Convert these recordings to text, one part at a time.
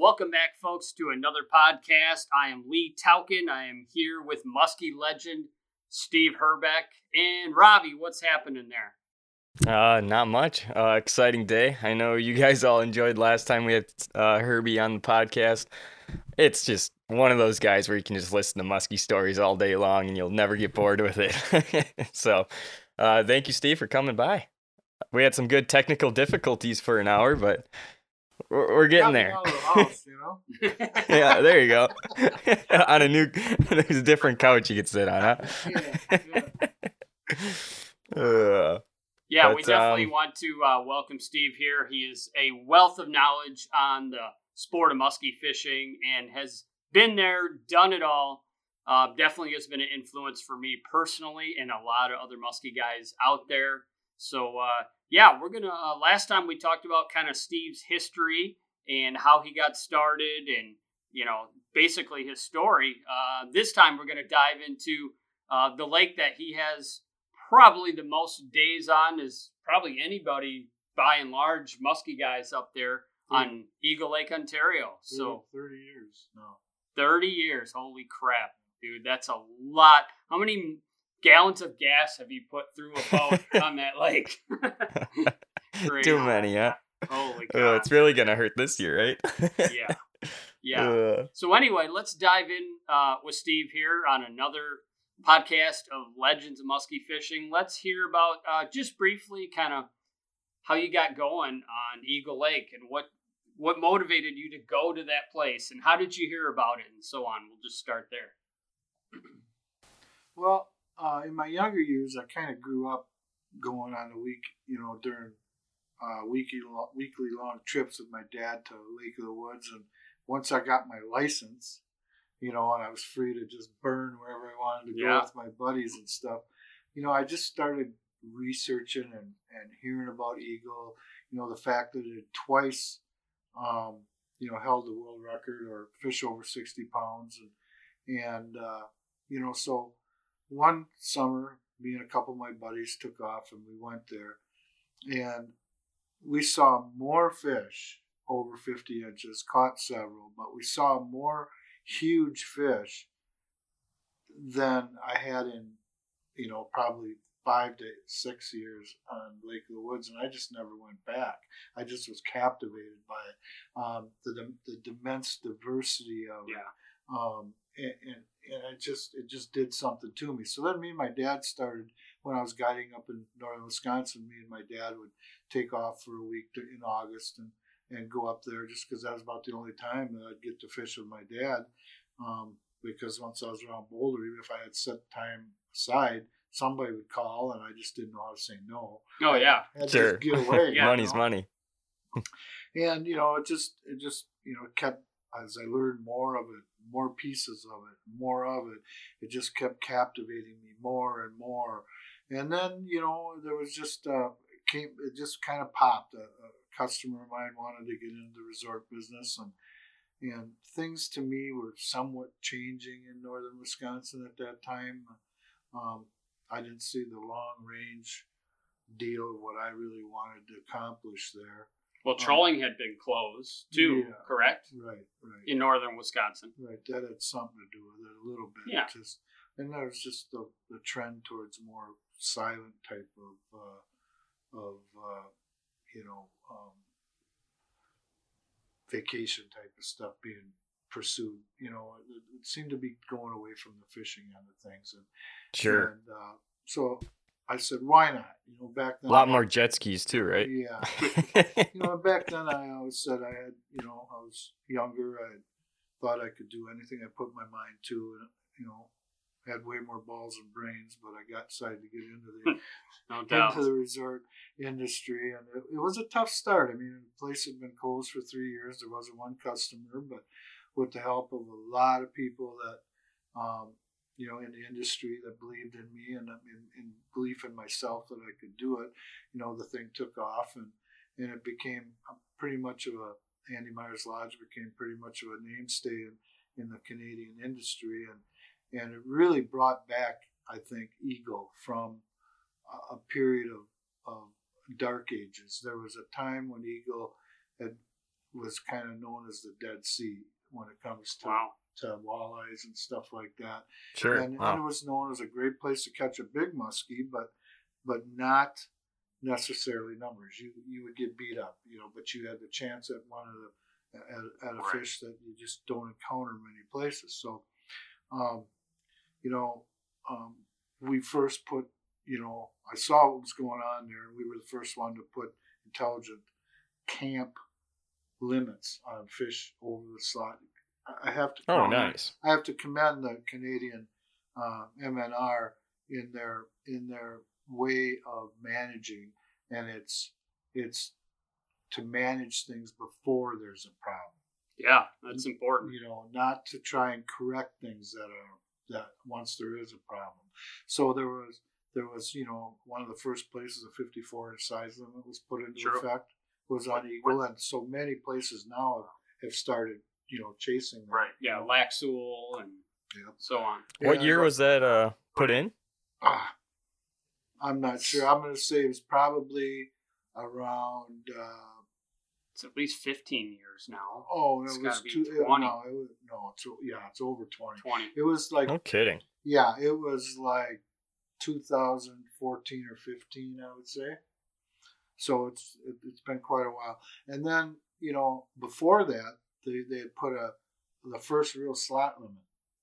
Welcome back, folks, to another podcast. I am Lee Taukin. I am here with Muskie legend Steve Herbeck and Robbie. What's happening there? Uh, not much. Uh, exciting day. I know you guys all enjoyed last time we had uh, Herbie on the podcast. It's just one of those guys where you can just listen to Muskie stories all day long and you'll never get bored with it. so, uh, thank you, Steve, for coming by. We had some good technical difficulties for an hour, but we're, we're getting there. House, you know? yeah, there you go. on a new, there's a different couch you can sit on, huh? Yeah, Uh, Yeah, we definitely um, want to uh, welcome Steve here. He is a wealth of knowledge on the sport of muskie fishing and has been there, done it all. Uh, definitely has been an influence for me personally and a lot of other muskie guys out there. So, uh, yeah, we're going to. Uh, last time we talked about kind of Steve's history and how he got started and, you know, basically his story. Uh, this time we're going to dive into uh, the lake that he has probably the most days on is probably anybody by and large muskie guys up there on Eagle Lake, Ontario. So 30 years now. 30 years. Holy crap, dude. That's a lot. How many gallons of gas have you put through a boat on that lake? Too many, huh? Holy God. it's really gonna hurt this year, right? yeah. Yeah. Uh, So anyway, let's dive in uh, with Steve here on another podcast of Legends of Muskie Fishing. Let's hear about uh, just briefly kind of how you got going on Eagle Lake and what what motivated you to go to that place and how did you hear about it and so on. We'll just start there. Well, uh, in my younger years, I kind of grew up going on the week, you know, during uh, weekly weekly long trips with my dad to Lake of the Woods. And once I got my license, you know, and I was free to just burn wherever I wanted to go with my buddies and stuff, you know, I just started researching and, and hearing about Eagle. You know, the fact that it twice, um, you know, held the world record or fish over 60 pounds. And, and uh, you know, so one summer, me and a couple of my buddies took off and we went there. And we saw more fish over 50 inches, caught several, but we saw more huge fish than I had in, you know, probably five to six years on Lake of the Woods, and I just never went back. I just was captivated by it. Um, the the immense diversity of it. Yeah. Um, and, and and it just it just did something to me. So then me and my dad started when I was guiding up in northern Wisconsin. Me and my dad would take off for a week to, in August and and go up there just because that was about the only time that I'd get to fish with my dad. Um, because once I was around Boulder, even if I had set time aside, somebody would call, and I just didn't know how to say no. Oh yeah. I had Sure. just get away. Yeah, you Money's know? money. and you know it just it just you know kept as i learned more of it more pieces of it more of it it just kept captivating me more and more. And then you know there was just uh it came it just kind of popped. A, a customer of mine wanted to get into the resort business and and things to me were somewhat changing in northern wisconsin at that time. Um, i didn't see the long range deal of what i really wanted to accomplish there Well, trolling had been closed too, Yeah. correct? Right, right, In northern Wisconsin. right. That had something to do with it a little bit. Yeah. Just and there was just the, the trend towards more silent type of uh, of uh, you know um, vacation type of stuff being pursued. You know, it, it seemed to be going away from the fishing end of things, and Sure. And uh, so I said, why not? You know, back then. A lot I- more jet skis too, right? Yeah. you know, back then I always said I had, you know, I was younger. I thought I could do anything I put my mind to, and you know, I had way more balls and brains. But I got decided to get into the No doubt. into the resort industry, and it, it was a tough start. I mean, the place had been closed for three years. There wasn't one customer, but with the help of a lot of people that, um, you know, in the industry that believed in me and in, in belief in myself that I could do it, you know, the thing took off, and and it became pretty much of a Andy Myers Lodge became pretty much of a mainstay in, in the Canadian industry, and and it really brought back, I think, Eagle from a, a period of, of dark ages. There was a time when Eagle had was kind of known as the Dead Sea when it comes to Wow. To walleyes and stuff like that. Sure. And, and it was known as a great place to catch a big muskie, but but not necessarily numbers. You you would get beat up, you know, but you had the chance at one of the at, at a Right. fish that you just don't encounter many places. So, um, you know, um, we first put, you know, I saw what was going on there. We were the first one to put intelligent camp limits on fish over the slot. I- I have to. Oh, nice. I have to commend the Canadian uh, MNR in their in their way of managing, and it's it's to manage things before there's a problem. Yeah, that's important. You know, not to try and correct things that are that once there is a problem. So there was there was you know one of the first places a 54 inch size limit was put into Sure. effect was on Eagle, and so many places now have started you know chasing that. Right. Yeah, Lac Seul and Yep. so on. What Yeah, year but- was that uh, put in? Ah, I'm not sure. I'm going to say it was probably around. Uh, It's at least 15 years now. oh, It's it was gotta be two. it- 20. no, it was no. It's yeah, it's over twenty. 20. It was like No kidding. yeah, it was like 2014 or 15, I would say. So it's it, it's been quite a while. And then you know before that they they had put a the first real slot limit.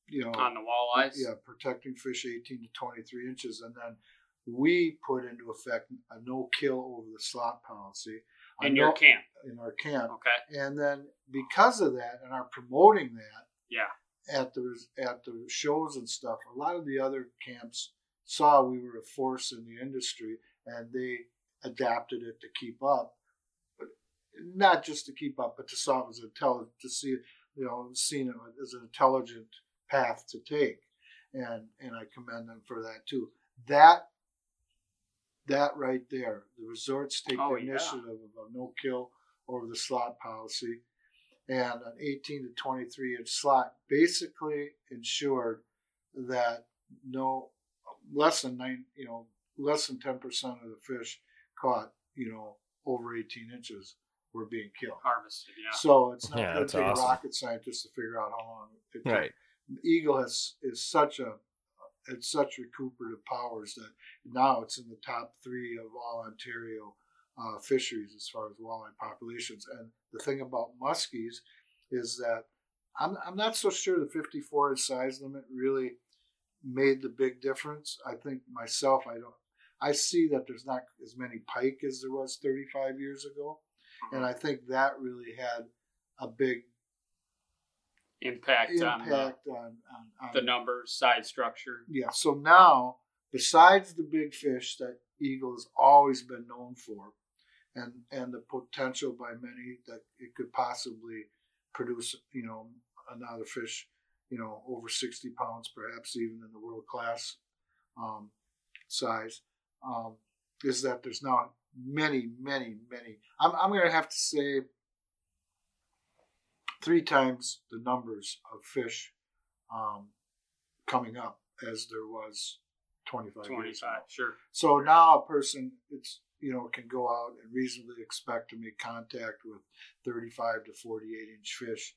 You know On the walleyes? yeah, protecting fish 18 to 23 inches, and then we put into effect a no kill over the slot policy In I your camp. in our camp, Okay. and then because of that, and our promoting that Yeah. at the at the shows and stuff, a lot of the other camps saw we were a force in the industry, and they adapted it to keep up, not just to keep up, but to saw it as intelligent to see you know seen it as an intelligent path to take, and and I commend them for that too. That that right there, the resorts take Oh, the yeah. initiative of a no kill over the slot policy, and an 18 to 23 inch slot basically ensured that no less than nine, you know, less than 10 percent of the fish caught, you know, over 18 inches were being killed. Harvested. Yeah. So it's not Yeah, going to take awesome. a rocket scientist to figure out how long it took. Right. Eagle has is such a it's such recuperative powers that now it's in the top three of all Ontario uh, fisheries as far as walleye populations. And the thing about muskies is that I'm, I'm not so sure the 54 inch size limit really made the big difference. I think myself, I don't. I see that there's not as many pike as there was 35 years ago, and I think that really had a big Impact, on the, on, on, on the numbers, side structure. yeah. So now, besides the big fish that Eagle has always been known for, and and the potential by many that it could possibly produce, you know, another fish, you know, over sixty pounds, perhaps even in the world class um, size, um, is that there's now many, many, many. I'm I'm going to have to say three times the numbers of fish um, coming up as there was 25, years 25. ago. Sure. So now a person, it's you know, can go out and reasonably expect to make contact with 35 to 48 inch fish.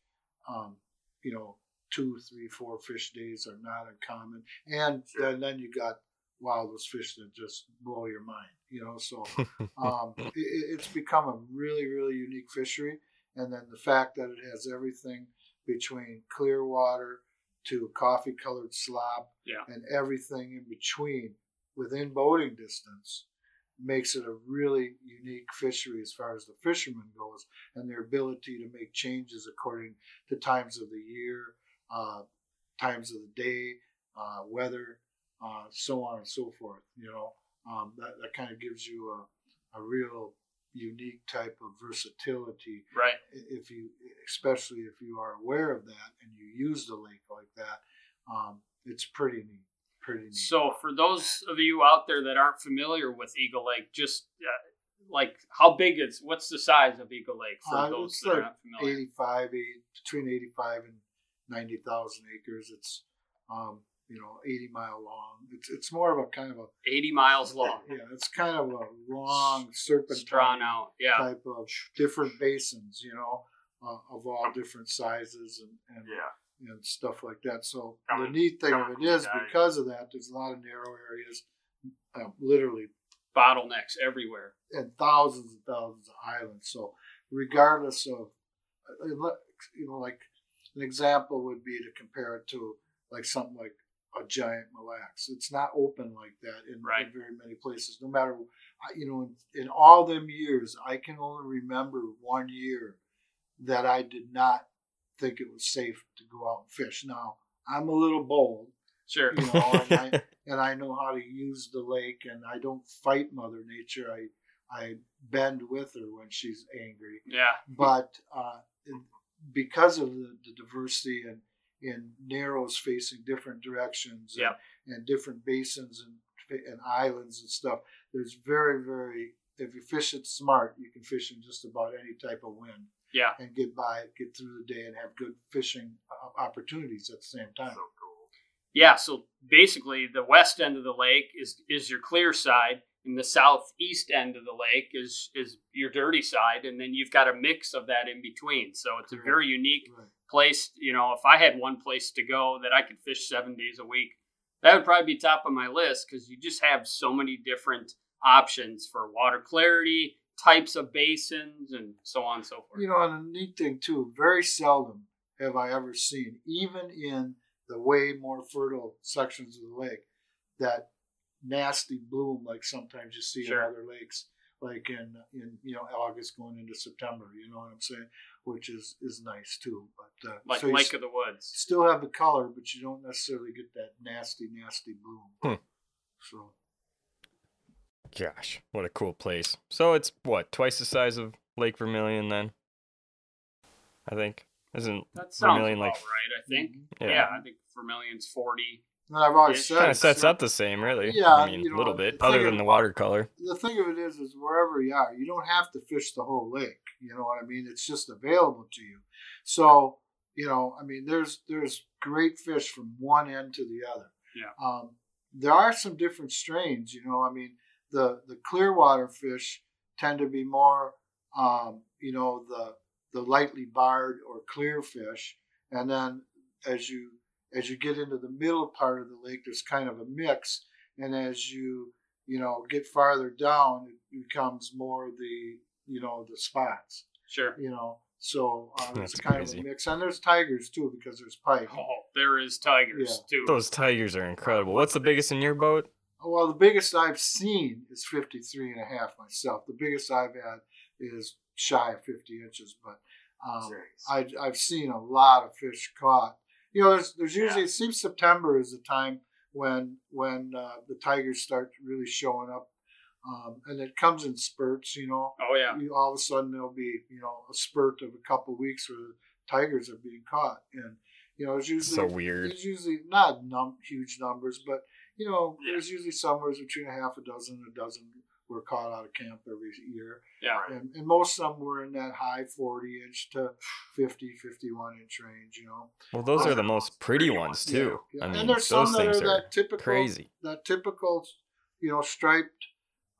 Um, you know, two, three, four fish days are not uncommon, and Sure. then, then you got wow, those fish that just blow your mind. You know, so um, it, it's become a really, really unique fishery. And then the fact that it has everything between clear water to coffee colored slop Yeah. and everything in between within boating distance makes it a really unique fishery as far as the fishermen goes and their ability to make changes according to times of the year, uh, times of the day, uh, weather, uh, so on and so forth. You know, um, that, that kind of gives you a, a real unique type of versatility Right. if you especially if you are aware of that and you use the lake like that um, it's pretty neat pretty neat So, for those of you out there that aren't familiar with Eagle Lake, just uh, like how big is what's the size of Eagle Lake for Uh, those that are not familiar? 85 eight, between 85 and 90,000 acres it's um, you know 80 mile long it's it's more of a kind of a 80 miles long. yeah it's kind of a long It's drawn out. Yeah. type of different basins you know uh, of all different sizes and, and Yeah. and stuff like that. So Coming- the neat thing of coming it is because of that, there's a lot of narrow areas, uh, literally, Bottlenecks everywhere. and thousands and thousands of islands. So regardless of, uh, you know, like an example would be to compare it to like something like a giant Mille Lacs. It's not open like that in, Right. in very many places. No matter, you know, in, in all them years, I can only remember one year that I did not think it was safe to go out and fish. Now I'm a little bold, Sure. you know, and I and I know how to use the lake, and I don't fight Mother Nature. I I bend with her when she's angry, Yeah. but uh, because of the, the diversity and in narrows facing different directions and, Yep. and different basins and and islands and stuff, there's very very if you fish it smart, you can fish in just about any type of wind Yeah. and get by, get through the day, and have good fishing opportunities at the same time. So cool. Yeah, so basically the west end of the lake is is your clear side and the southeast end of the lake is is your dirty side and then you've got a mix of that in between. So it's a very unique Right. place, you know, if I had one place to go that I could fish 7 days a week, that would probably be top of my list cuz you just have so many different options for water clarity, types of basins and so on and so forth. You know, and the neat thing too, very seldom have I ever seen, even in the way more fertile sections of the lake, that nasty bloom like sometimes you see Sure. in other lakes, like in in you know August going into September. You know what I'm saying? Which is is nice too. But uh, like so you Lake of the Woods. still have the color, but you don't necessarily get that nasty nasty bloom. Hmm. So Gosh, what a cool place. So it's what twice the size of Lake Vermilion then? I think isn't That sounds Vermilion, about like- right, I think. yeah, Yeah, I think Vermilion's 40. I've always It said kind of sets up the same really. Yeah, I mean a know, little the bit other of- than the watercolor. the thing of it is, is wherever you are, you don't have to fish the whole lake. You know what I mean? It's just available to you. So, you know, I mean, there's there's great fish from one end to the other. Yeah. Um, there are some different strains. You know, I mean, the the clear water fish tend to be more, um, you know, the the lightly barred or clear fish, and then as you as you get into the middle part of the lake, there's kind of a mix, and as you you know get farther down, it becomes more the you know the spots. Sure. You know, so uh, it's kind crazy. of a mix, and there's tigers too because there's pike. Oh, there is tigers too. Those tigers are incredible. What's the biggest in your boat? Well, the biggest I've seen is 53 and a half myself. The biggest I've had is shy of 50 inches, but um, I, I've seen a lot of fish caught. You know, there's, there's usually, Yeah. it seems September is the time when when uh, the tigers start really showing up. Um, and it comes in spurts, you know. oh yeah. You, all of a sudden, there'll be, you know, a spurt of a couple of weeks where the tigers are being caught. And, you know, it's usually So weird. it's usually not num- huge numbers, but you know, Yeah. there's usually somewhere between a half a dozen and a dozen were caught out of camp every year. Yeah. And, and most of them were in that high 40 inch to 50, 51 inch range, you know. Well, those are the most pretty pretty ones ones, too. Yeah. I mean, and there's those some that things are are that typical, crazy. that typical, you know, striped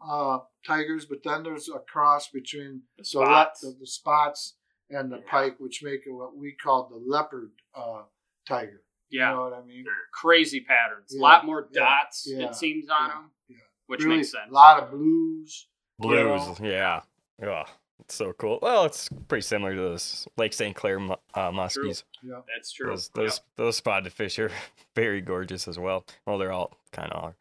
uh, tigers, but then there's a cross between The the, le- spots. the, the spots and the Yeah. pike, which make it what we call the leopard uh, tiger. yeah. You know what I mean? Crazy patterns. A lot more dots, yeah, it seems, on yeah, them, yeah. Which Really, makes sense. A lot of blues. Blues, know? yeah. Oh, it's so cool. Well, it's pretty similar to those Lake St. Clair uh, muskies. Yeah. That's true. Those those those spotted fish are very gorgeous as well. Well, they're all kind of are,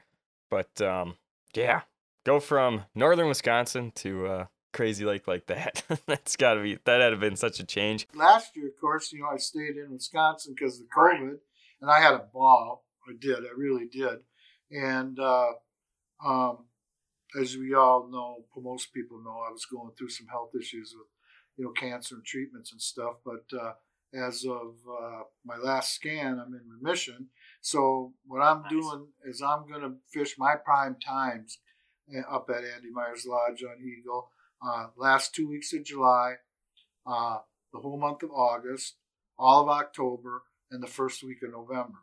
but um, yeah, go from northern Wisconsin to uh, crazy lake like that. That's got to be that had to been such a change. Last year, of course, you know, I stayed in Wisconsin because of the COVID, and I had a ball. I did. I really did. And uh, um, as we all know, most people know, I was going through some health issues with, you know, cancer and treatments and stuff. But uh, as of uh, my last scan, I'm in remission. So what I'm Nice. doing is I'm going to fish my prime times uh, up at Andy Myers Lodge on Eagle. Uh, last two weeks of July, uh, the whole month of August, all of October, and the first week of November.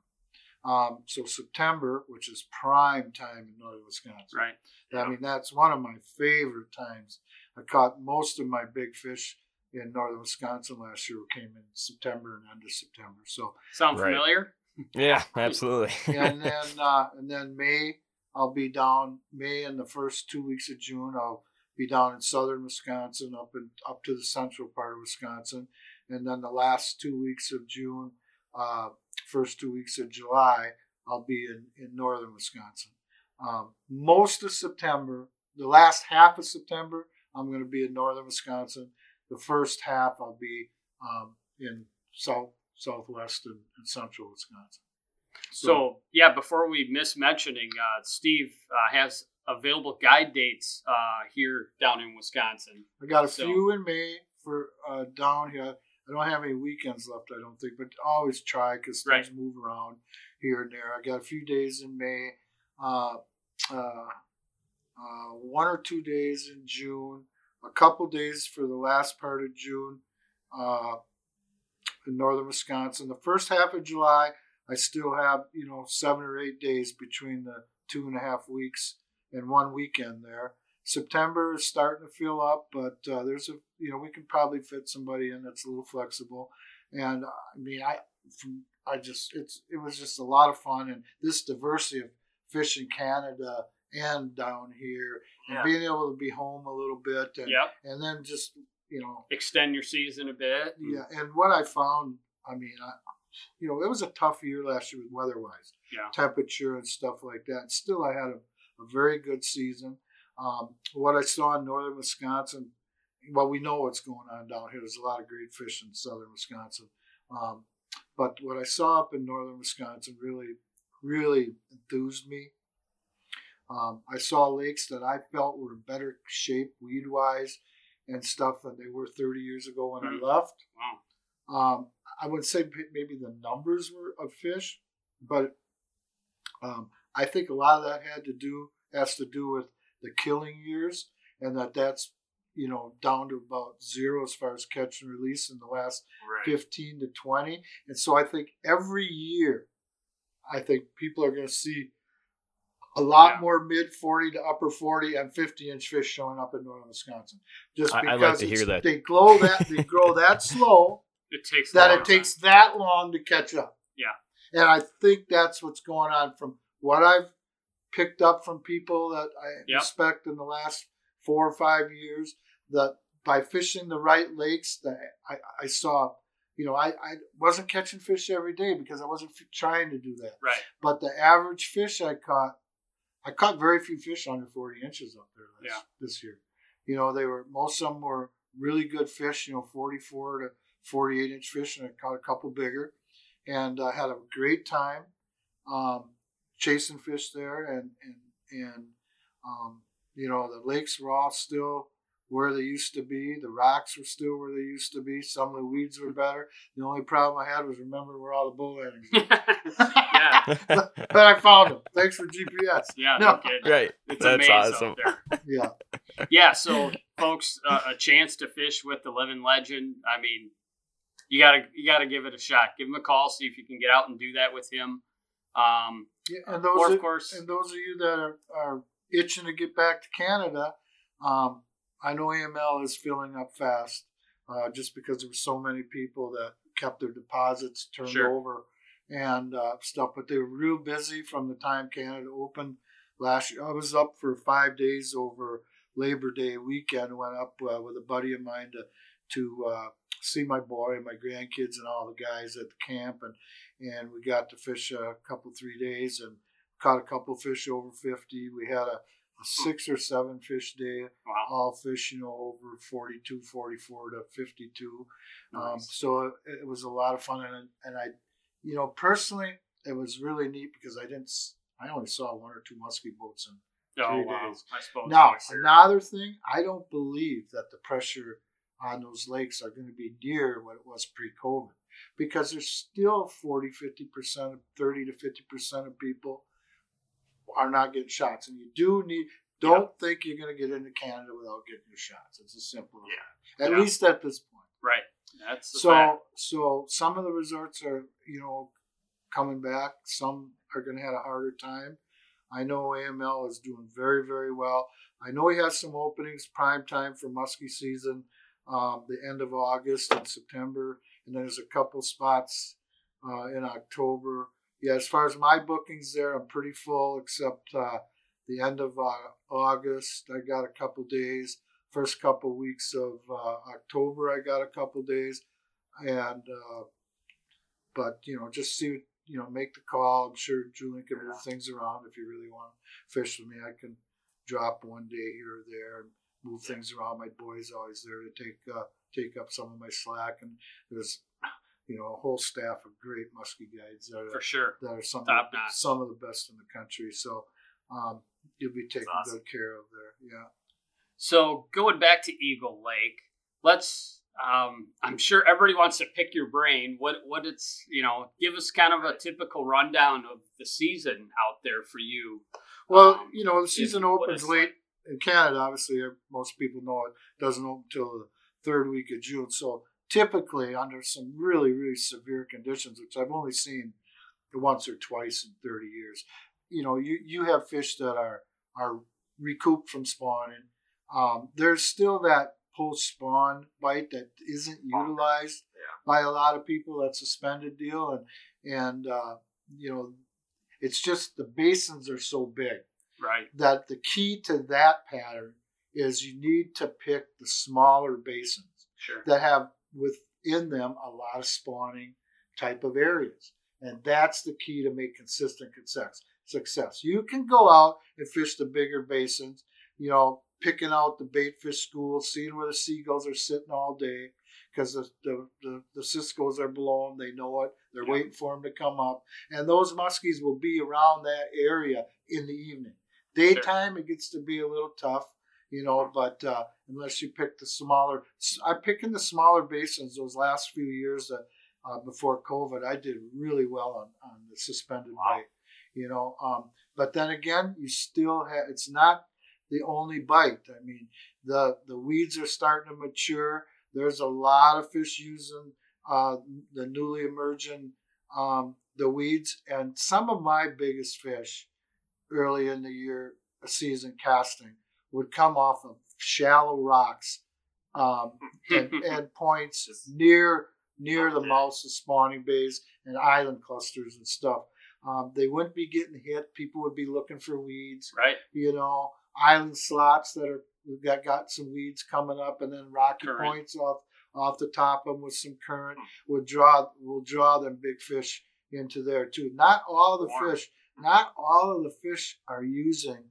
Um, so September, which is prime time in northern Wisconsin. right. I mean, that's one of my favorite times. I caught most of my big fish in northern Wisconsin last year came in September and end of September. So Sound Right. familiar? Yeah, absolutely. and then uh, and then May I'll be down May and the first two weeks of June I'll be down in southern Wisconsin up in up to the central part of Wisconsin, and then the last two weeks of June, uh, first two weeks of July I'll be in in northern Wisconsin. Um, most of September, the last half of September, I'm going to be in northern Wisconsin. The first half I'll be um, in south southwest and, and central Wisconsin. So, yeah, before we miss mentioning, uh, Steve uh, has available guide dates uh, here down in Wisconsin. I got a So- few in May for uh, down here. I don't have any weekends left, I don't think, but always try because things Right. move around here and there. I got a few days in May, uh, uh, uh, one or two days in June, a couple days for the last part of June uh, in northern Wisconsin. The first half of July, I still have you know seven or eight days between the two and a half weeks and one weekend there. September is starting to fill up, but uh, there's a you know we can probably fit somebody in that's a little flexible, and uh, I mean I from I just it's it was just a lot of fun and this diversity of fish in Canada and down here and Yeah. being able to be home a little bit and Yep. and then just you know Extend your season a bit. yeah and what I found I mean I you know it was a tough year last year weather wise Yeah. temperature and stuff like that. Still, I had a, a very good season. Um, what I saw in northern Wisconsin, well, we know what's going on down here. There's a lot of great fish in southern Wisconsin. Um, but what I saw up in northern Wisconsin really, really enthused me. Um, I saw lakes that I felt were in better shape weed wise and stuff than they were 30 years ago when Mhm. I left. Wow. Um, I would say maybe the numbers were of fish, but um, I think a lot of that had to do has to do with the killing years, and that that's you know down to about zero as far as catch and release in the last Right. 15 to 20. And so I think every year, I think people are going to see a lot Yeah. more mid 40 to upper 40 and 50 inch fish showing up in northern Wisconsin. Just I- because I'd like to hear that. they grow that they grow that slow It takes that it takes that long to catch up. Yeah. And I think that's what's going on from what I've picked up from people that I Yep. respect in the last four or five years. That by fishing the right lakes, that I, I saw, you know, I, I wasn't catching fish every day because I wasn't f- trying to do that. Right. But the average fish I caught, I caught very few fish under 40 inches up there this, Yeah. this year. You know, they were, most of them were really good fish, you know, 44 to 48 inch fish, and I caught a couple bigger. And I had a great time um, chasing fish there. And, and, and um, you know, the lakes were all still where they used to be. The rocks were still where they used to be. Some of the weeds were better. The only problem I had was remembering where all the bull landings were. yeah. but I found them. Thanks for GPS. Yeah. No. No kidding. right. It's That's amazing awesome. out there. Yeah. yeah so folks uh, a chance to fish with the living legend i mean you gotta you gotta give it a shot give him a call see if you can get out and do that with him um Yeah, and those or are- of course and those of you that are, are itching to get back to Canada, um, I know AML is filling up fast, uh, just because there were so many people that kept their deposits turned Sure. over and uh, stuff. But they were real busy from the time Canada opened last year. I was up for five days over Labor Day weekend. Went up uh, with a buddy of mine to to uh, see my boy and my grandkids and all the guys at the camp and and we got to fish a couple three days and caught a couple fish over 50 we had a, a six or seven fish day wow. all fish you know over 42 44 to 52 um, so it, it was a lot of fun and, and i you know personally it was really neat because i didn't i only saw one or two muskie boats in oh three wow. days. i suppose. Now, another thing, I don't believe that the pressure on those lakes are going to be near what it was pre-COVID because there's still 40, 50%, 30 to 50% of people are not getting shots. And you do need, don't think you're going to get into Canada without getting your shots. It's as simple as that. At Yeah. least at this point. right that's the So, fact. so some of the resorts are, you know, coming back. Some are going to have a harder time. I know AML is doing very, very well. I know he has some openings prime time for muskie season um, the end of August and September, and then there's a couple spots uh, in October. Yeah, as far as my bookings there, I'm pretty full except uh, the end of uh, August. I got a couple days. First couple weeks of uh, October, I got a couple days, and uh, but you know, just see you know, make the call. I'm sure Julian can move things around if you really want to fish with me. I can drop one day here or there move things around. My boy's always there to take uh, take up some of my slack, and there's you know a whole staff of great muskie guides that are, for sure that are some Top of the, some of the best in the country. So um, you'll be taken awesome. good care of there. Yeah. So going back to Eagle Lake, let's. Um, I'm sure everybody wants to pick your brain. What what it's you know, give us kind of a typical rundown of the season out there for you. Well, Um, you know, the season opens late in Canada. Obviously, uh, most people know it doesn't open until the third week of June. So typically, under some really, really severe conditions, which I've only seen once or twice in 30 years, you know, you, you have fish that are are recouped from spawning. Um, there's still that post spawn bite that isn't utilized by a lot of people. That suspended deal, and and uh, you know, it's just the basins are so big Right. that the key to that pattern is you need to pick the smaller basins Sure. that have within them a lot of spawning type of areas. And that's the key to make consistent success. Success. You can go out and fish the bigger basins, you know, picking out the bait fish schools, seeing where the seagulls are sitting all day because the, the, the, the Cisco's are blown. They know it. They're Yeah. waiting for them to come up. And those muskies will be around that area in the evening. Daytime, it gets to be a little tough, you know, but uh, unless you pick the smaller, I'm picking the smaller basins those last few years that uh, before COVID, I did really well on, on the suspended Wow. bite, you know. Um, but then again, you still have, it's not the only bite. I mean, the, the weeds are starting to mature. There's a lot of fish using uh, the newly emerging um, the weeds, and some of my biggest fish early in the year season casting would come off of shallow rocks um, and, and points near near the mouths of spawning bays and island clusters and stuff. Um, they wouldn't be getting hit. People would be looking for weeds. right. You know, island slots that are we've got got some weeds coming up, and then rocky Current. points off off the top of them with some current would draw will draw them big fish into there too. Not all the Warm. fish, not all of the fish are using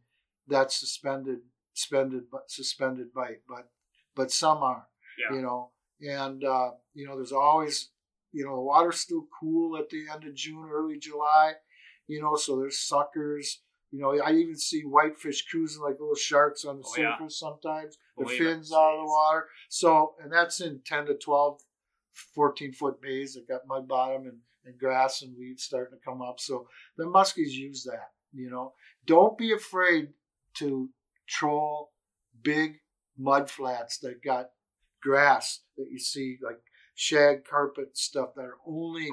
that suspended suspended but suspended bite, but but some are. Yeah. You know, and uh, you know, there's always you know, the water's still cool at the end of June, early July. You know, so there's suckers. You know, I even see whitefish cruising like little sharks on the Oh, yeah. surface sometimes. The Believe it. fins out of the water. So, and that's in 10 to 12, 14 foot bays that got mud bottom and, and grass and weeds starting to come up. So the muskies use that, you know. Don't be afraid to troll big mud flats that got grass that you see, like shag carpet stuff that are only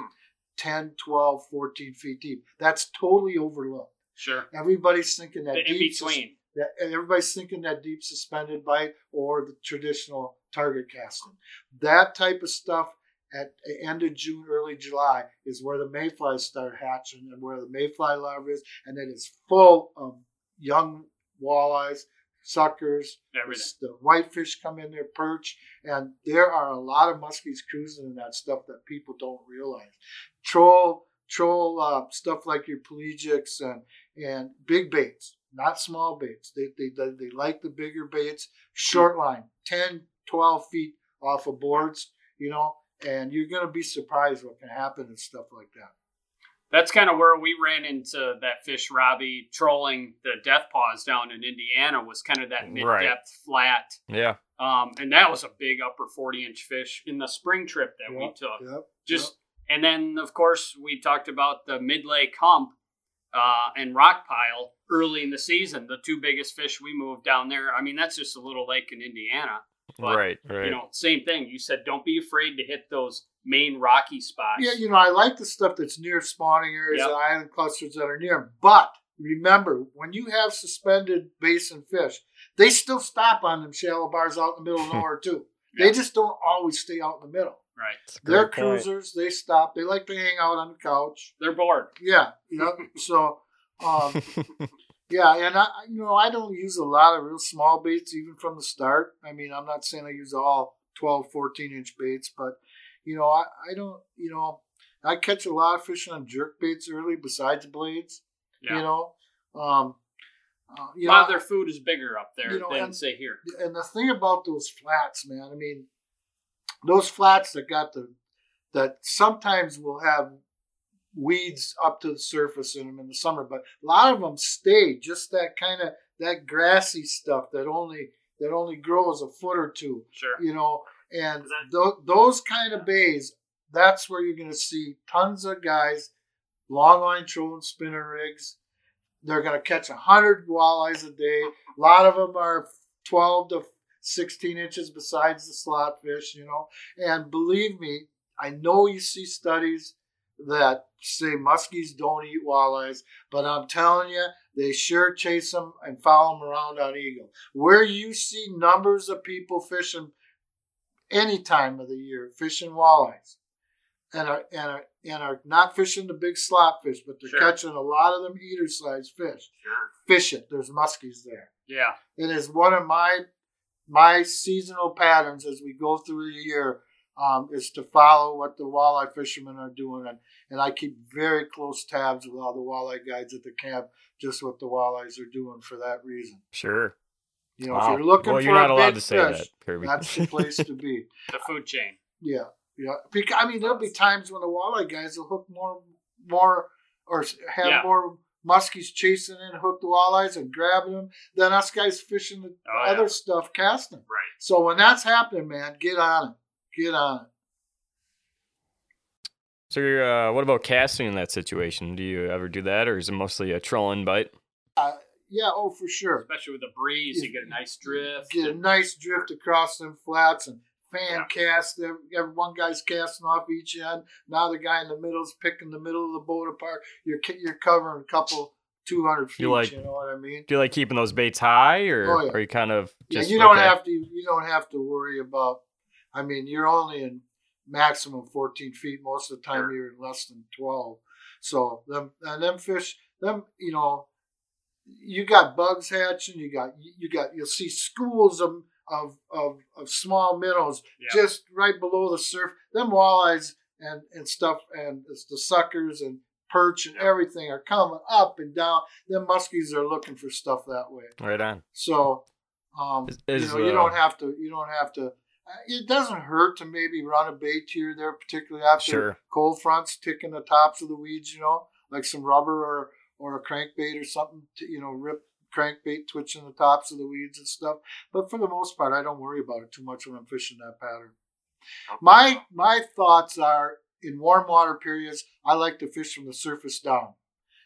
10, 12, 14 feet deep. That's totally overlooked. Sure. Everybody's thinking that The in deep sus- between. that and everybody's thinking that deep suspended bite or the traditional target casting. That type of stuff at the end of June, early July is where the mayflies start hatching and where the mayfly larva is, and then it is full of young walleyes, suckers. Everything. The whitefish come in there, perch, and there are a lot of muskies cruising in that stuff that people don't realize. Troll, troll uh, stuff like your pelagics and and big baits, not small baits. They, they, they, they like the bigger baits, short line, 10, 12 feet off of boards, you know, and you're going to be surprised what can happen and stuff like that. That's kind of where we ran into that fish, Robbie, trolling the death paws down in Indiana. Was kind of that mid Right. depth flat, Yeah. um, and that was a big upper forty inch fish in the spring trip that we took. Yep. Just and then of course we talked about the mid lake hump uh, and rock pile early in the season. The two biggest fish we moved down there. I mean that's just a little lake in Indiana. But, right. Right. You know, same thing. You said don't be afraid to hit those main rocky spots. Yeah, you know, I like the stuff that's near spawning areas, Yep. the island clusters that are near 'em. But remember, when you have suspended basin fish, they still stop on them shallow bars out in the middle of nowhere too. They Yeah. just don't always stay out in the middle. Right. They're great point. cruisers. They stop. They like to hang out on the couch. They're bored. Yeah, you know. so, um, yeah, and I, you know, I don't use a lot of real small baits even from the start. I mean, I'm not saying I use all 12, 14 inch baits, but you know, I, I don't, you know, I catch a lot of fish on jerk baits early besides blades. Yeah. You know, um, uh, you a lot know, of their food is bigger up there you know, than and- say here. and the thing about those flats, man, I mean, those flats that got the that sometimes will have weeds up to the surface in them in the summer, but a lot of them stay just that kind of that grassy stuff that only that only grows a foot or two, Sure. you know. And tho- those kind of bays, that's where you're going to see tons of guys, long line trolling spinner rigs. They're going to catch a hundred walleyes a day. A lot of them are 12 to 16 inches besides the slot fish, you know. And believe me, I know you see studies that say muskies don't eat walleyes, but I'm telling you, they sure chase them and follow them around on eagle. Where you see numbers of people fishing any time of the year, fishing walleyes, and are and are and are not fishing the big slot fish, but they're Sure. catching a lot of them eater sized fish. Sure. Fish it. There's muskies there. Yeah. It is one of my my seasonal patterns as we go through the year um, is to follow what the walleye fishermen are doing, and, and I keep very close tabs with all the walleye guides at the camp, just what the walleyes are doing for that reason. Sure. You know, Wow. if you're looking well, for you're not a allowed big to say fish, that, Kirby. that's the place to be. The food chain. Yeah, yeah. Because I mean, there'll be times when the walleye guys will hook more, more, or have Yeah. more muskies chasing in, hook the walleyes and grabbing them than us guys fishing the Oh, yeah. other stuff casting. Right. So when that's happening, man, get on it. Get on it. so, uh, what about casting in that situation? Do you ever do that, or is it mostly a trolling bite? Yeah, oh for sure. Especially with the breeze, you get a nice drift. Get a nice drift across them flats and fan cast. Every, every one guy's casting off each end. Now the guy in the middle is picking the middle of the boat apart. You're you're covering a couple two hundred feet. You like- you know what I mean? Do you like keeping those baits high, or Oh, yeah. are you kind of Yeah, just you don't okay? have to. You don't have to worry about. I mean, you're only in maximum 14 feet. Most of the time, Sure. you're in less than 12. So them and them fish, them you know, you got bugs hatching. You got you got you'll see schools of of of, of small minnows Yeah. just right below the surf. Them walleyes and and stuff and it's the suckers and perch and everything are coming up and down. Them muskies are looking for stuff that way. Right on. So, um, Is- is, you know, you uh, don't have to. You don't have to. Uh, It doesn't hurt to maybe run a bait here or there, particularly after Sure. cold fronts, ticking the tops of the weeds. You know, like some rubber or or a crankbait or something. To, you know, rip crankbait twitching the tops of the weeds and stuff. But for the most part, I don't worry about it too much when I'm fishing that pattern. My my thoughts are in warm water periods, I like to fish from the surface down.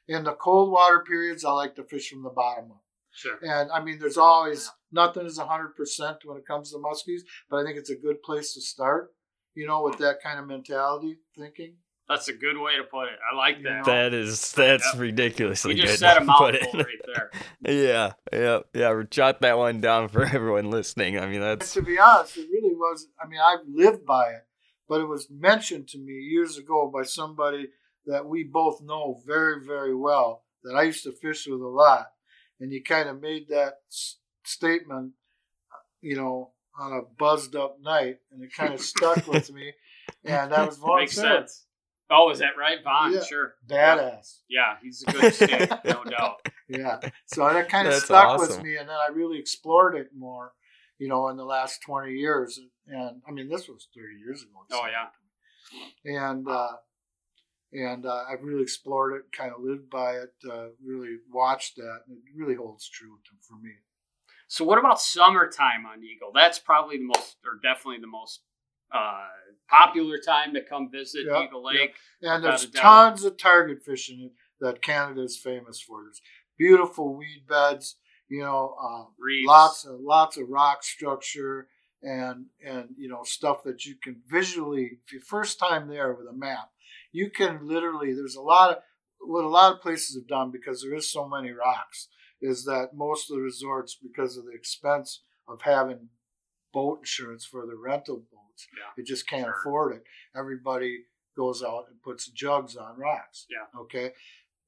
In the cold water periods, I like to fish from the bottom up. Sure. And I mean, there's always nothing is hundred percent when it comes to muskies, but I think it's a good place to start. You know, with that kind of mentality thinking. That's a good way to put it. I like that. That is that's Yep. ridiculously you good. just said a Put mouthful it. right there. yeah, yeah, yeah. Jot that one down for everyone listening. I mean, And that's to be honest, it really was. I mean, I've lived by it, but it was mentioned to me years ago by somebody that we both know very, very well. That I used to fish with a lot, and you kind of made that s- statement, you know, on a buzzed up night, and it kind of stuck with me. And that was Vaughn Makes Sarah. sense. Oh, is that right, Vaughn? Yeah. Sure. Badass. Yeah, he's a good stick, no doubt. Yeah. So that kind of That's stuck with me, and then I really explored it more, you know, in the last 20 years. And I mean, this was 30 years ago. Oh, yeah. And, uh, and uh, I've really explored it, kind of lived by it, uh, really watched that. And it really holds true to, for me. So, what about summertime on Eagle? That's probably the most, or definitely the most uh, popular time to come visit Yeah, Eagle. Lake. And there's tons of target fishing that Canada is famous for. There's beautiful weed beds, you know, uh, lots of lots of rock structure and and you know stuff that you can visually if your first time there with a map you can literally there's a lot of what a lot of places have done because there is so many rocks is that most of the resorts because of the expense of having boat insurance for the rental boats. Yeah. It just can't Sure. afford it. Everybody goes out and puts jugs on rocks. Yeah. Okay.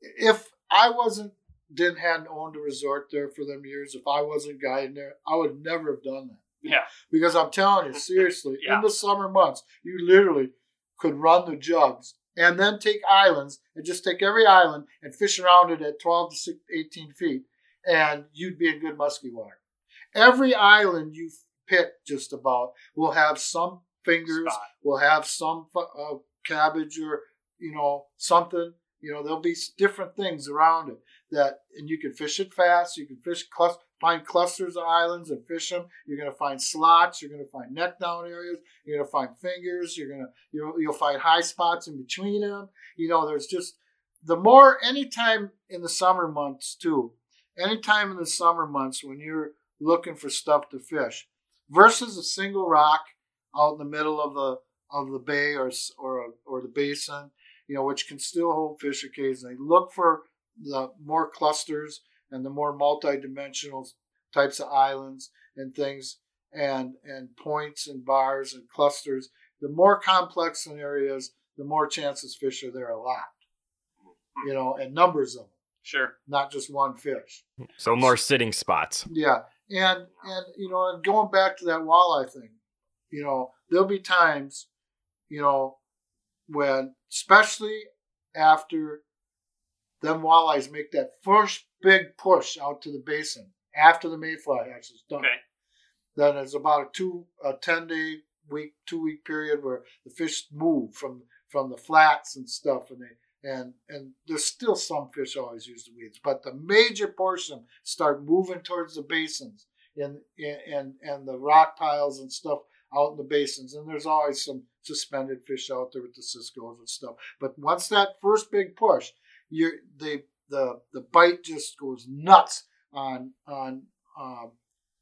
If I wasn't didn't hadn't owned a resort there for them years, if I wasn't guiding there, I would never have done that. Yeah. Because I'm telling you, seriously, Yeah. in the summer months, you literally could run the jugs and then take islands and just take every island and fish around it at 12 to 18 feet, and you'd be in good musky water. Every island you pick, just about, will have some fingers, Spot. will have some uh, cabbage or you know something. You know, there'll be different things around it that, and you can fish it fast. You can fish clus- find clusters of islands and fish them. You're going to find slots. You're going to find neck down areas. You're going to find fingers. You're going to you'll, you'll find high spots in between them. You know, there's just the more anytime in the summer months too. Anytime in the summer months when you're looking for stuff to fish, versus a single rock out in the middle of the of the bay or or or the basin, you know, which can still hold fish occasionally. Look for the more clusters and the more multi-dimensional types of islands and things and and points and bars and clusters. The more complex an area is, the more chances fish are there a lot. You know, and numbers of them, Sure. not just one fish. So more sitting spots. Yeah, and and you know, and going back to that walleye thing, you know, there'll be times, you know, when especially after them walleyes make that first big push out to the basin after the mayfly hatch is done. Okay. Then it's about a two a ten day week two week period where the fish move from from the flats and stuff and they and and there's still some fish always use the weeds, but the major portion start moving towards the basins and and and the rock piles and stuff out in the basins. And there's always some suspended fish out there with the ciscos and stuff. But once that first big push, you the the the bite just goes nuts on on um,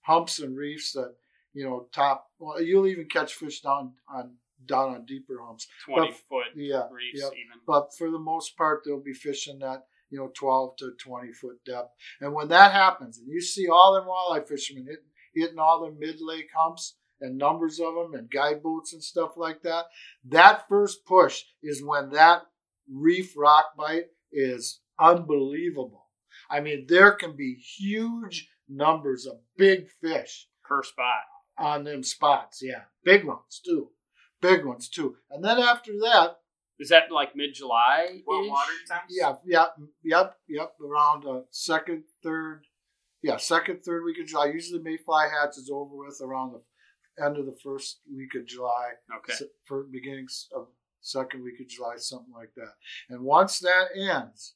humps and reefs that you know top. Well, you'll even catch fish down on down on deeper humps. 20 But- foot Yeah, reefs, yeah. even. But for the most part, they'll be fishing that you know 12 to 20 foot depth. And when that happens, and you see all them walleye fishermen hitting, hitting all the mid lake humps and numbers of them and guide boats and stuff like that, that first push is when that reef rock bite is unbelievable. I mean, there can be huge numbers of big fish Per spot. on them spots. Yeah, big ones too, big ones too. And then after that, Is that like mid July? What water temps? yeah, yeah, yep, yep. Around uh, second, third, yeah, second, third week of July. Usually, Mayfly hatch is over with around the end of the first week of July, Okay. se- for beginnings of second week of July, something like that. And once that ends,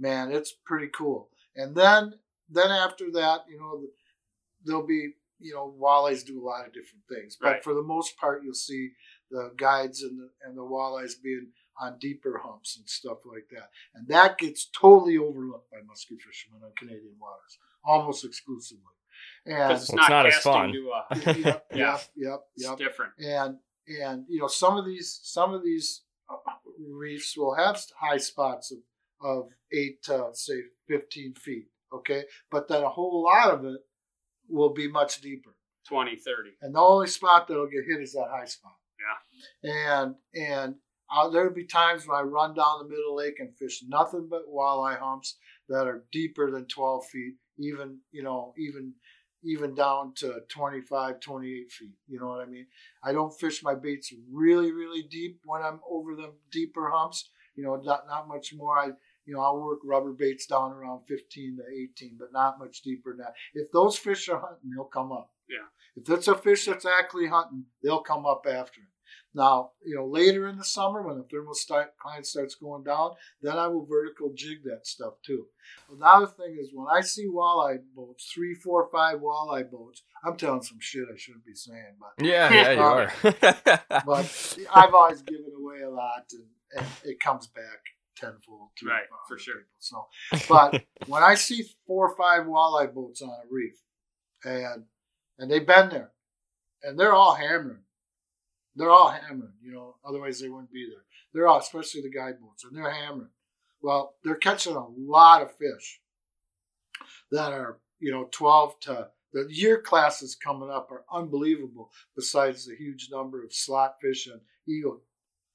man, it's pretty cool. And then, then after that, you know, there'll be, you know, walleyes do a lot of different things, but Right. for the most part, you'll see the guides and the and the walleyes being on deeper humps and stuff like that. And that gets totally overlooked by musky fishermen on Canadian waters, almost exclusively. And Because it's, Well, it's not not as casting fun. to a. yep, Yeah. yep, yep, It's yep. different. And and you know some of these some of these uh, reefs will have high spots of of eight to say fifteen feet. Okay, but then a whole lot of it will be much deeper. 20, 30. And the only spot that'll get hit is that high spot. Yeah. And and uh, there'll be times when I run down the middle lake and fish nothing but walleye humps that are deeper than 12 feet, even you know even even down to 25, 28 feet. You know what I mean? I don't fish my baits really really deep when I'm over the deeper humps. You know, not not much more. I you know, I'll work rubber baits down around 15 to 18, but not much deeper than that. If those fish are hunting, they'll come up. Yeah. If it's a fish that's actually hunting, they'll come up after it. Now, you know, later in the summer when the thermocline starts going down, then I will vertical jig that stuff too. Another thing is when I see walleye boats, three, four, five walleye boats, I'm telling some shit I shouldn't be saying, but Yeah, yeah, you uh, are. but I've always given away a lot, and, and it comes back tenfold. To Right, for sure. people. So, but when I see four or five walleye boats on a reef, and and they've been there, and they're all hammering, they're all hammering. You know, otherwise they wouldn't be there. They're all, especially the guide boats, and they're hammering. Well, they're catching a lot of fish that are you know twelve to the year classes coming up are unbelievable. Besides the huge number of slot fish and eagle,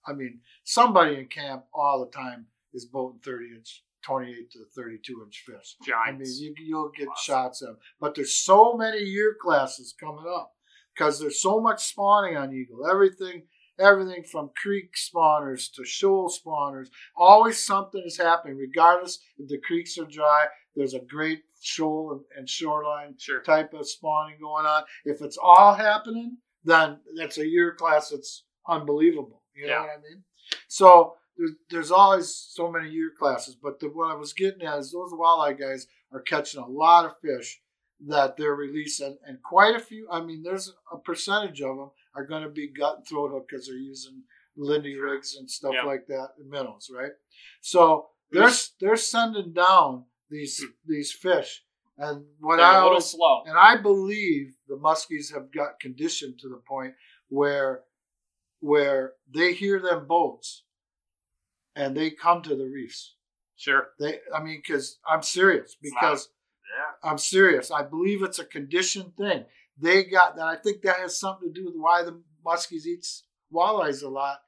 I mean, somebody in camp all the time is boating 30 inch, 28 to 32 inch fish. I mean, you, you'll get Awesome. shots of them. But there's so many year classes coming up because there's so much spawning on eagle. Everything, everything from creek spawners to shoal spawners. Always something is happening, regardless if the creeks are dry. There's a great shoal and, and shoreline sure. type of spawning going on. If it's all happening, then that's a year class that's unbelievable. You know Yeah. what I mean? So there's there's always so many year classes, but the, what I was getting at is those walleye guys are catching a lot of fish that they're releasing, and quite a few. I mean, there's a percentage of them are going to be gut and throat hook because they're using Lindy rigs and stuff like that, and minnows, right? So they're they're sending down these these fish, and what They're I a little always slow. and I believe the muskies have got conditioned to the point where where they hear them boats and they come to the reefs. Sure. They, I mean, because I'm serious. Because Yeah. I'm serious. I believe it's a conditioned thing. They got that. I think that has something to do with why the muskies eats walleyes a lot.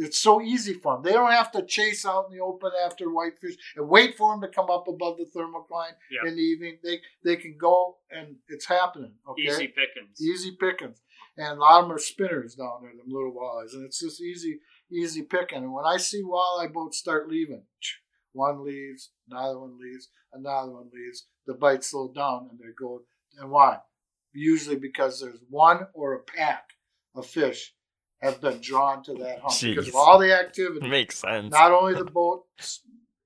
It's so easy for them. They don't have to chase out in the open after whitefish and wait for them to come up above the thermocline Yeah. in the evening. They they can go and it's happening. Okay, Easy pickings. easy pickings. And a lot of them are spinners down there, them little walleyes, and it's just easy, easy picking. And when I see walleye boats start leaving, one leaves, another one leaves, another one leaves, the bite slow down, and they go. And why? Usually because there's one or a pack of fish have been drawn to that hump because of all the activity. Makes sense. Not only the boats,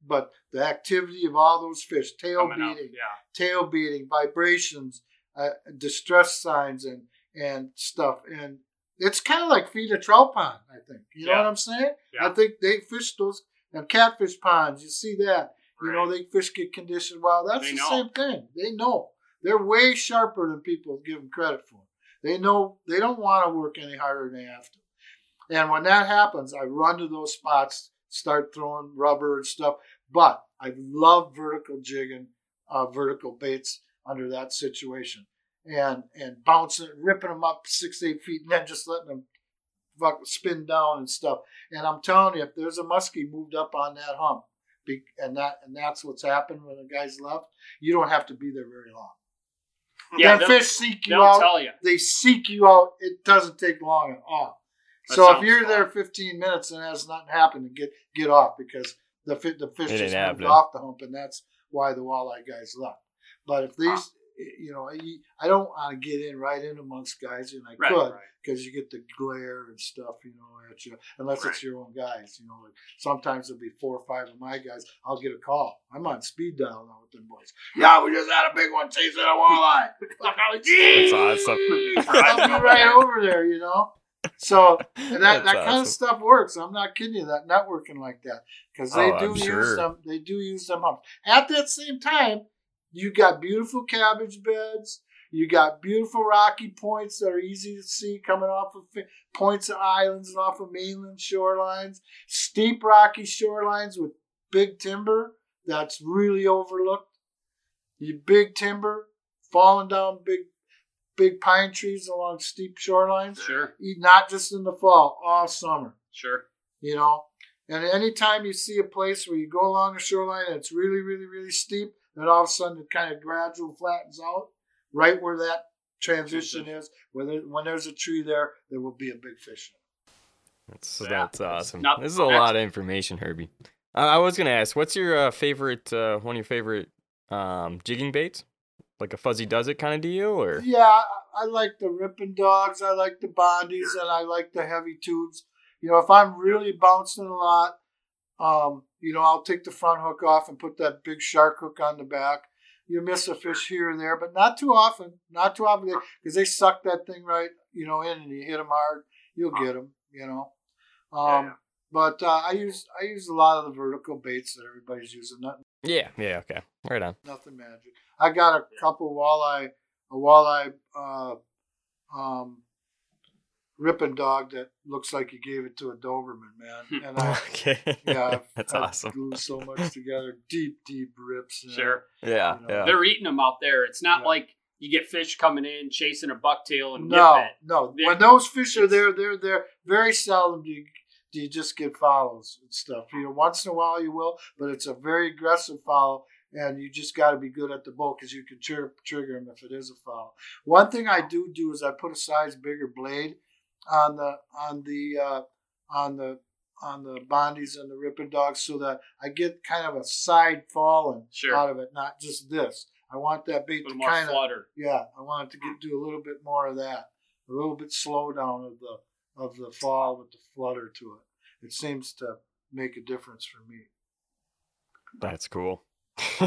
but the activity of all those fish, tail coming up. beating, Yeah. tail beating, vibrations, uh, distress signs, and and stuff. And it's kind of like feed a trout pond. I think you know Yeah. what I'm saying. Yeah. I think they fish those and catfish ponds. You see that? You know, they fish get conditioned well. That's They the know. same thing. They know. They're way sharper than people give them credit for. They know they don't want to work any harder than they have to. And when that happens, I run to those spots, start throwing rubber and stuff. But I love vertical jigging, uh, vertical baits under that situation, and and bouncing, ripping them up six, eight feet, and then just letting them fuck, spin down and stuff. And I'm telling you, if there's a muskie moved up on that hump, be, and that and that's what's happened when the guys left, you don't have to be there very long. Yeah. Them They'll, fish seek you out. tell you. They seek you out. It doesn't take long at all. That so if you're fun. there 15 minutes and has nothing happened, get get off because the the fish It just moved happening. off the hump, and that's why the walleye guys left. But if these, you know, I- I don't want to get in right in amongst guys, and I Right. could right. because you get the glare and stuff, you know, at you. Unless it's your own guys, you know. Like sometimes there'll be four or five of my guys. I'll get a call. I'm on speed dial now with them boys. Yeah, we just had a big one chasing a walleye. I'm like, That's awesome. I'll be right over there, you know. So and that, That's that kind of stuff works. I'm not kidding you. That networking like that because they Oh, do I'm use sure. them. They do use them humps. At that same time, you got beautiful cabbage beds. You got beautiful rocky points that are easy to see coming off of points of islands and off of mainland shorelines. Steep rocky shorelines with big timber that's really overlooked. You big timber falling down big big pine trees along steep shorelines. Sure. Not just in the fall, all summer. Sure. You know, and anytime you see a place where you go along a shoreline and it's really, really, really steep, then all of a sudden it kind of gradual flattens out. Right where that transition is, where there, when there's a tree there, there will be a big fish. That's, Yeah, that's awesome. not- this is a lot of information, Herbie. Uh, I was gonna ask, what's your uh, favorite, uh, one of your favorite um, jigging baits? Like a fuzzy does it kind of deal, or Yeah, I, I like the ripping dogs. I like the bondies, and I like the heavy tubes. You know, if I'm really bouncing a lot, um, you know, I'll take the front hook off and put that big shark hook on the back. You miss a fish here and there, but not too often. Not too often because they suck that thing right, you know, in and you hit them hard, you'll get them. You know, um, Yeah. but uh, I use I use a lot of the vertical baits that everybody's using. Nothing yeah, yeah, okay, right on. nothing magic. I got a couple walleye, a walleye, uh, um, ripping dog that looks like you gave it to a Doberman, man. Hmm. And I, okay, yeah, I've, that's I've awesome. glued so much together, deep, deep rips. and, Sure. Yeah, You know, yeah. They're eating them out there. It's not Yeah. like you get fish coming in chasing a bucktail and No, it. no. They- When those fish are it's- there, they're there. Very seldom do you, do you just get follows and stuff. You know, once in a while you will, but it's a very aggressive follow, and you just got to be good at the boat because you can tr- trigger them if it is a foul. One thing I do do is I put a size bigger blade on the on the uh, on the on the bondies and the ripping dogs so that I get kind of a side falling Sure. out of it, not just this. I want that A bait to more kind of flutter. yeah, I want it to get do a little bit more of that, a little bit slow down of the of the fall with the flutter to it. It seems to make a difference for me. That's cool.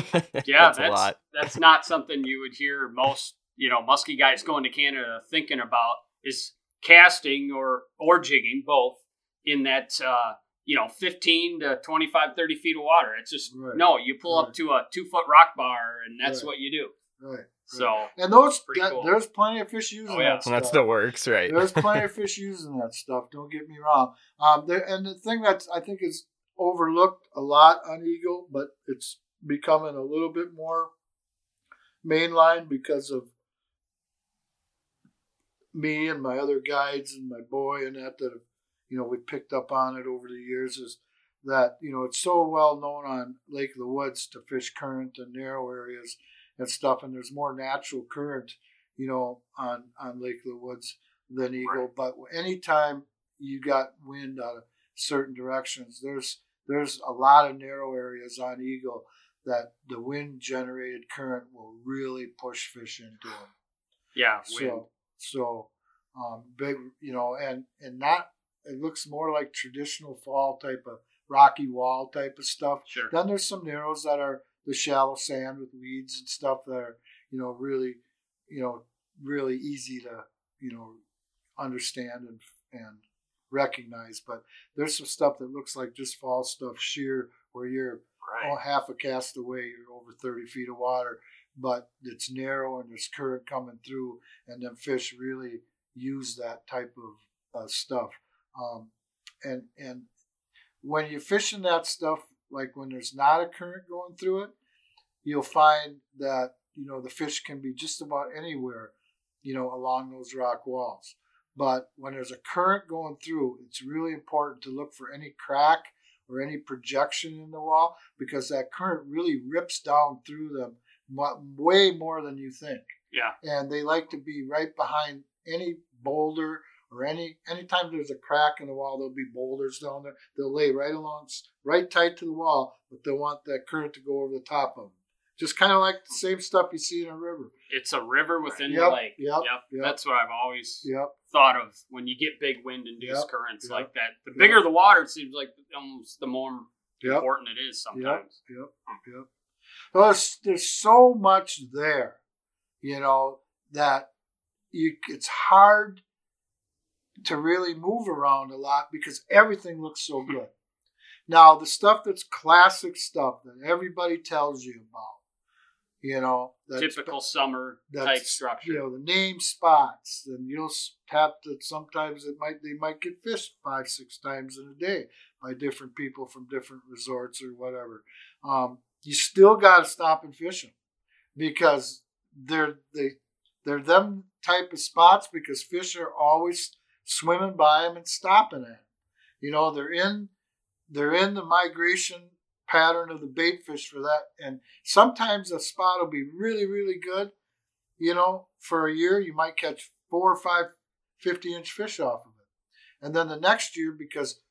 Yeah, that's, that's a lot. that's not something you would hear most, you know, musky guys going to Canada thinking about is casting or or jigging both in that uh, you know 15 to 25 30 feet of water it's just Right. no you pull up to a two foot rock bar and that's Right. what you do Right. so And those Pretty that, cool. there's plenty of fish using Oh, yeah. that And stuff. that's the works, right? There's plenty of fish using that stuff. Don't get me wrong. Um, there, and the thing that I think is overlooked a lot on Eagle, but it's becoming a little bit more mainline because of me and my other guides and my boy and that that have, you know we picked up on it over the years is that you know it's so well known on Lake of the Woods to fish current and narrow areas and stuff, and there's more natural current, you know, on on Lake of the Woods than Eagle. But anytime you got wind out of certain directions, there's there's a lot of narrow areas on Eagle that the wind generated current will really push fish into them. yeah wind. So so um, big, you know, and and not it looks more like traditional fall type of rocky wall type of stuff. sure Then there's some narrows that are the shallow sand with weeds and stuff that are, you know, really, you know, really easy to, you know, understand and and recognize. But there's some stuff that looks like just fall stuff sheer where you're right oh, half a cast away, you're over 30 feet of water, but it's narrow and there's current coming through, and then fish really use that type of uh, stuff. Um, and and when you're fishing that stuff, like when there's not a current going through it, you'll find that you know the fish can be just about anywhere, you know, along those rock walls. But when there's a current going through, it's really important to look for any crack or any projection in the wall because that current really rips down through them way more than you think. yeah And they like to be right behind any boulder or any anytime there's a crack in the wall, there'll be boulders down there. They'll lay right along, right tight to the wall, but they want that current to go over the top of them. Just kind of like the same stuff you see in a river. it's a river within the Yep, lake yep, yep. that's what i've always Yep. thought of when you get big wind induced Yep, currents yep, like that the yep. bigger the water it seems like almost the more Yep. important it is sometimes Yep, yep. There's, there's so much there, you know, that you it's hard to really move around a lot because everything looks so good. Now the stuff that's classic stuff that everybody tells you about, you know, typical summer type structure You know, the name spots, and you'll have to sometimes it might they might get fished five, six times in a day by different people from different resorts or whatever. Um, you still got to stop and fish them because they're they they're them type of spots because fish are always swimming by them and stopping at 'em. You know, they're in they're in the migration pattern of the bait fish for that. And sometimes a spot will be really, really good. You know, for a year, you might catch four or five 50 inch fish off of it. And then the next year, because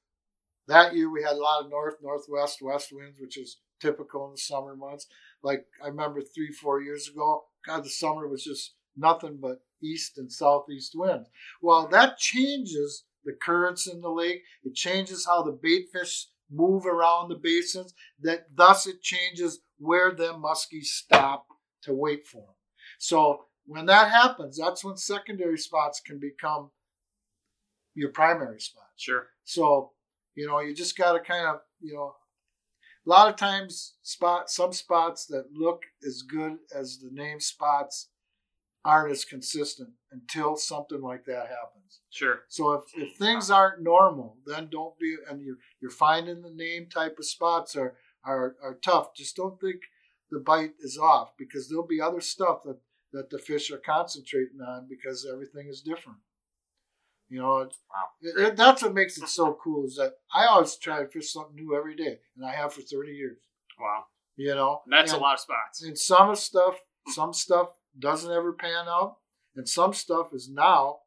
that year we had a lot of north, northwest, west winds, which is typical in the summer months. Like I remember three, four years ago, God, the summer was just nothing but east and southeast winds. Well, that changes the currents in the lake. It changes how the bait fish move around the basins. That thus it changes where them muskies stop to wait for them. So when that happens, that's when secondary spots can become your primary spots. sure So, you know, you just got to kind of, you know, a lot of times spot some spots that look as good as the name spots aren't as consistent until something like that happens. sure So if, if things aren't normal, then don't be and you're you're finding the name type of spots are are, are tough. Just don't think the bite is off because there'll be other stuff that that the fish are concentrating on because everything is different. You know, Wow. it- it- that's what makes it so cool is that I always try to fish something new every day, and I have for 30 years. Wow. You know, That's and, a lot of spots. And some stuff, some stuff doesn't ever pan out, and some stuff is now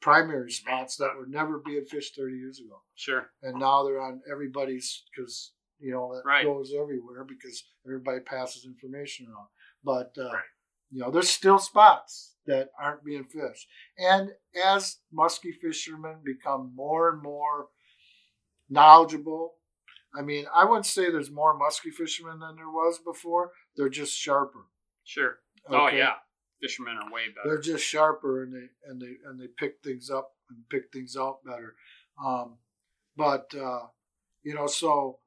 primary spots that were never being fished 30 years ago Sure. and now they're on everybody's because you know that Right. goes everywhere because everybody passes information around. But uh, Right. You know, there's still spots that aren't being fished, and as musky fishermen become more and more knowledgeable, I mean, I wouldn't say there's more musky fishermen than there was before. They're just sharper. Sure. Oh yeah. Fishermen are way better. they're just sharper and they and they and they pick things up and pick things out better. Um, but uh, you know, so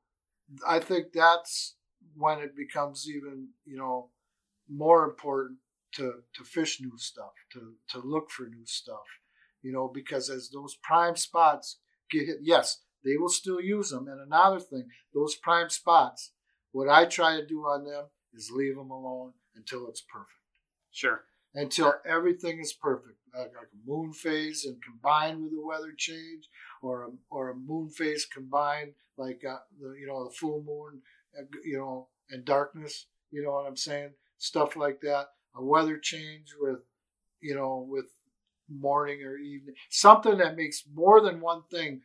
I think that's when it becomes even you know more important to to fish new stuff, to to look for new stuff. You know, because as those prime spots get hit, yes, they will still use them. And another thing, those prime spots, what I try to do on them is leave them alone until it's perfect Sure. until everything is perfect, like, like a moon phase and combined with a weather change, or a, or a moon phase combined like uh, the you know the full moon, uh, you know, and darkness. You know what I'm saying? Stuff like that. A weather change with, you know, with morning or evening. Something that makes more than one thing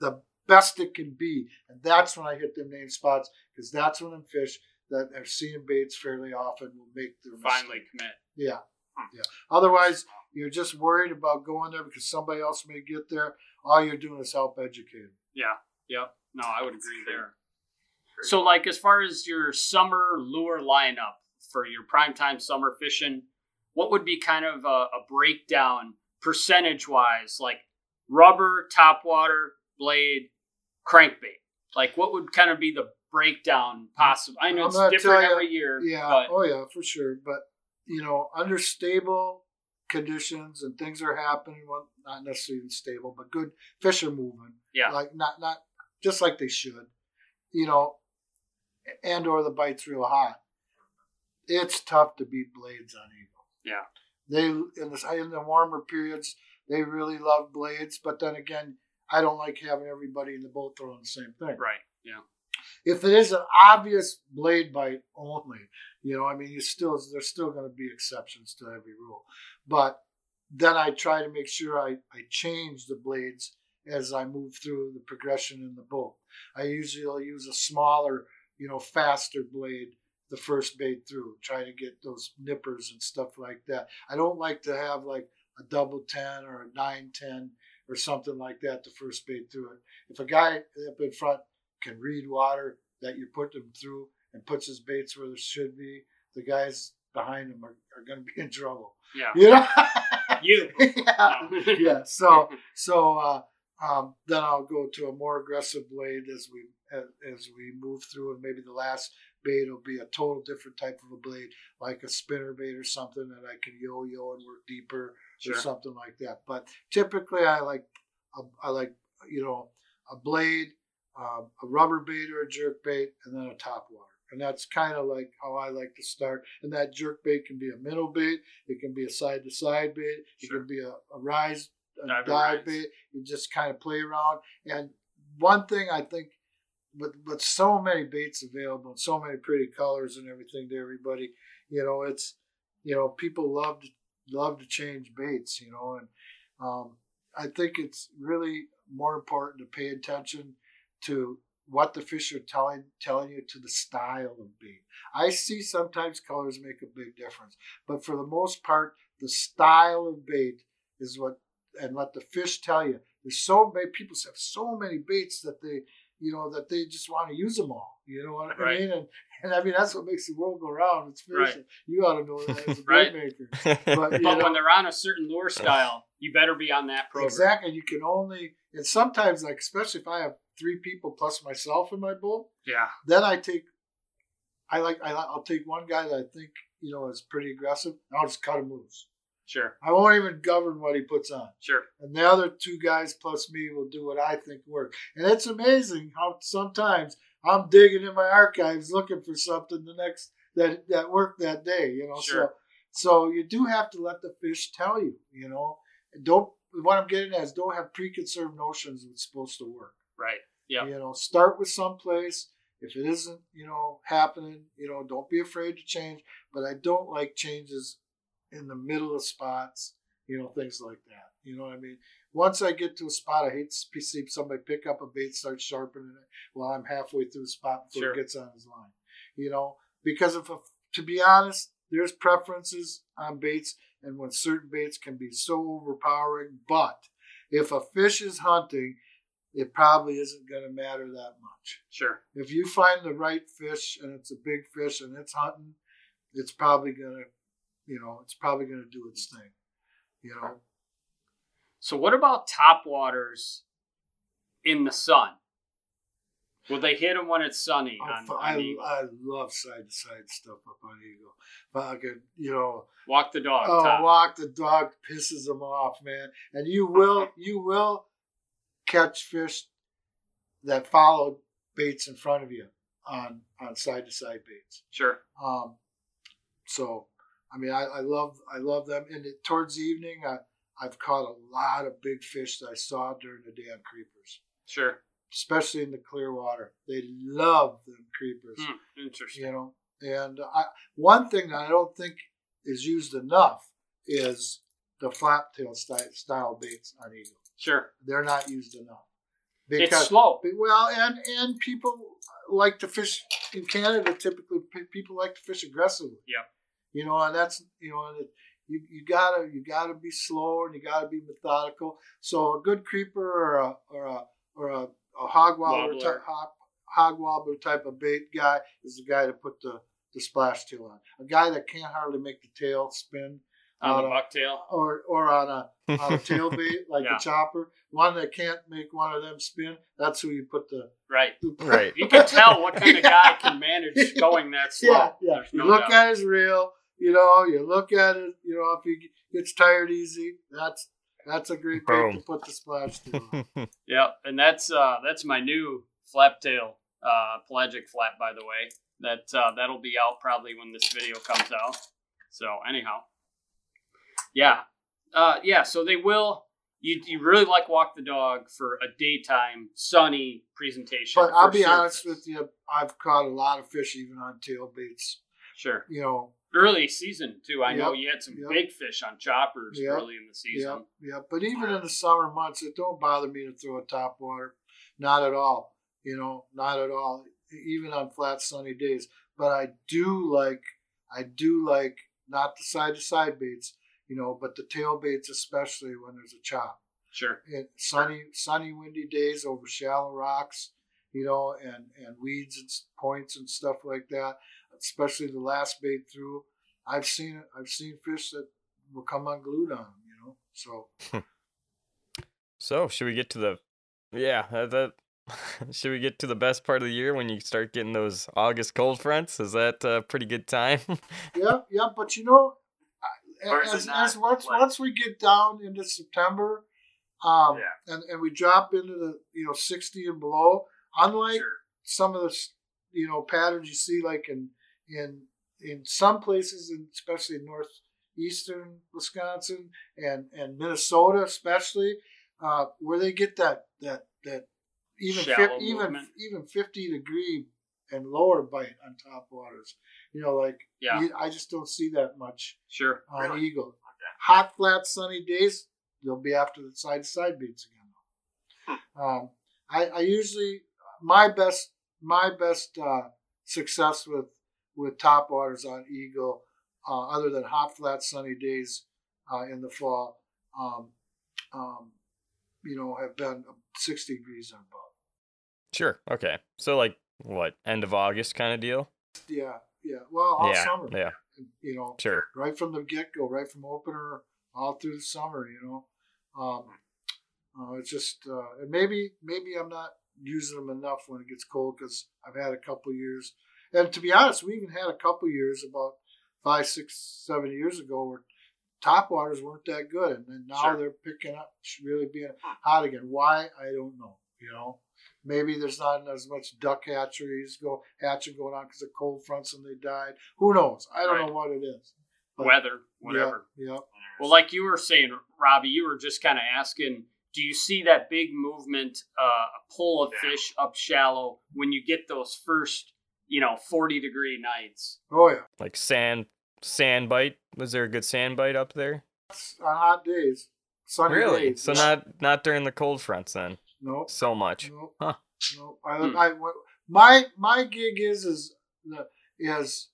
the best it can be, and that's when I hit them name spots because that's when them fish that are seeing baits fairly often will make their Finally mistake. commit. Yeah, hmm. yeah. Otherwise, you're just worried about going there because somebody else may get there. All you're doing is help educate them. Yeah. Yep. No, I would agree there. So, like, as far as your summer lure lineup for your primetime summer fishing, what would be kind of a, a breakdown percentage wise? Like rubber, topwater, blade, crankbait. Like, what would kind of be the breakdown possible? I know I'm it's different ya, every year. Yeah, But, oh yeah, for sure. But you know, under stable conditions and things are happening. Well, not necessarily even stable, but good fish are moving. Yeah. like not not just like they should. You know, and or the bite's real hot. It's tough to beat blades on eagle. Yeah. They in the in the warmer periods they really love blades, but then again, I don't like having everybody in the boat throwing the same thing right. Yeah. if it is an obvious blade bite only, you know, I mean, you still there's still going to be exceptions to every rule, but then I try to make sure I, I change the blades as I move through the progression in the boat. I usually use a smaller, you know, faster blade the first bait through, try to get those nippers and stuff like that. I don't like to have like a double 10 or a 910 or something like that the first bait through it. If a guy up in front can read water that you put them through and puts his baits where they should be, the guys behind him are, are going to be in trouble. Yeah. You know? You. yeah. Yeah. So so uh, um, then I'll go to a more aggressive blade as we as, as we move through, and maybe the last bait will be a total different type of a blade, like a spinner bait or something that I can yo-yo and work deeper Sure. or something like that. But typically, I like a, I like you know a blade, um, a rubber bait or a jerk bait, and then a top water. And that's kind of like how I like to start. And that jerk bait can be a minnow bait, it can be a side to side bait, it can be a, a rise, a Dive dive, bait. You just kind of play around. And one thing I think, with with so many baits available and so many pretty colors and everything to everybody, you know, it's you know people love to love to change baits, you know, and um, I think it's really more important to pay attention to what the fish are telling telling you to the style of bait. I see sometimes colors make a big difference, but for the most part, the style of bait is what and let the fish tell you. There's so many people have so many baits that they you know that they just want to use them all. You know what I Right. mean? And and I mean that's what makes the world go round. It's Right. You ought to know that as a Right. bait maker. But, you But know, when they're on a certain lure style, you better be on that program. Exactly. You can only, and sometimes, like, especially if I have three people plus myself in my boat, Yeah. then I take, I like, I, I'll take one guy that I think, you know, is pretty aggressive, and I'll just cut him loose. Sure. I won't even govern what he puts on. Sure. And the other two guys plus me will do what I think works. And it's amazing how sometimes I'm digging in my archives looking for something the next that that worked that day, you know. Sure. So you do have to let the fish tell you. You know, don't. What I'm getting at is don't have preconceived notions it's supposed to work. Right. Yeah. You know, start with some place. If it isn't, you know, happening, you know, don't be afraid to change. But I don't like changes in the middle of spots, you know, things like that. You know what I mean? Once I get to a spot, I hate to see somebody pick up a bait, start sharpening it while I'm halfway through the spot before Sure. it gets on his line. You know, because if a, to be honest, there's preferences on baits, and when certain baits can be so overpowering. But if a fish is hunting, it probably isn't going to matter that much. Sure. If you find the right fish and it's a big fish and it's hunting, it's probably gonna, you know, it's probably gonna do its thing. You know, So what about top waters in the sun? Will they hit them when it's sunny? I, On, on I, Eagle? I love side to side stuff up on Eagle. But I could, you know, Walk the dog. oh, top. walk the dog pisses them off, man. And you will, you will catch fish that follow baits in front of you on on side to side baits. Sure. Um, so, I mean, I, I love I love them. And it, towards the evening, I, I've caught a lot of big fish that I saw during the day on creepers, Sure. especially in the clear water. They love them creepers, Hmm, interesting. you know. And I, one thing that I don't think is used enough is the flap tail style, baits on eagle. Sure. They're not used enough it's slow. well, and and people like to fish in Canada. Typically, people like to fish aggressively. Yeah. You know, and that's you know, and it, you you gotta you gotta be slow and you gotta be methodical. So a good creeper or a or a or a, a hog wobbler, Wobbler. type, hog, hog wobbler type of bait guy is the guy to put the the splash tail on. A guy that can't hardly make the tail spin On on a- bucktail. or or on a on a tail bait like Yeah. a chopper. One that can't make one of them spin. That's who you put the Right. Right. You can tell what kind of guy can manage going that slow. Yeah, yeah. There's You look doubt. at his reel. You know, you look at it. You know, if he gets tired easy, that's that's a great bait to put the splash to. on. Yep, and that's uh that's my new flap tail, uh pelagic flap by the way. That uh that'll be out probably when this video comes out. So anyhow. Yeah. Uh yeah, so they will you you really like walk the dog for a daytime sunny presentation. but I'll be surface. honest with you, I've caught a lot of fish even on tail baits. Sure. You know, Early season too. I know you had some yep. big fish on choppers Yep, early in the season. yeah, yeah. But even in the um, summer months, it don't bother me to throw a top water, not at all. You know, not at all. Even on flat sunny days. But I do like, I do like not the side to side baits, you know, but the tail baits especially when there's a chop. Sure. in sunny, sunny, windy days over shallow rocks, you know, and and weeds and points and stuff like that. Especially the last bait through, I've seen it. I've seen fish that will come unglued on them, you know. So So should we get to the yeah that, that should we get to the best part of the year when you start getting those August cold fronts? Is that a pretty good time? yeah, yeah. But you know, Or is it as, as once Like- once we get down into September, um, Yeah. and and we drop into the you know sixty and below, unlike Sure. some of the you know patterns you see like in in in some places, especially in northeastern Wisconsin and and Minnesota, especially uh, where they get that that that even Shallow even even fifty degree and lower bite on top waters. You know, like Yeah. I just don't see that much Sure. on Eagle. Hot, flat, sunny days, they'll be after the side to side beats again. Um, I, I usually my best my best uh, success with with top waters on Eagle, uh, other than hot, flat, sunny days uh, in the fall, um, um, you know, have been 60 degrees and above. sure. Okay. So like what end of August kind of deal? Yeah, yeah. Well, all yeah. summer, Yeah. you know, Sure. right from the get go, right from opener all through the summer. You know, um, uh, it's just uh, and maybe maybe I'm not using them enough when it gets cold because I've had a couple years, and to be honest, we even had a couple years about five, six, seven years ago where top waters weren't that good, and then now Sure. they're picking up, really being hot again. Why I don't know. You know. Maybe there's not as much duck hatcheries go hatching going on because of cold fronts and they died. Who knows? I don't Right. know what it is. But- weather, whatever. Yeah, yeah. Well, like you were saying, Robbie, you were just kind of asking, do you see that big movement, uh, a pull of Yeah. fish up shallow when you get those first, you know, 40 degree nights? Oh yeah. Like sand sand bite. Was there a good sand bite up there? On hot days, sunny Really? days. So not not during the cold fronts then. no, So much. no, Huh. no. I, Hmm. I, my my gig is is the is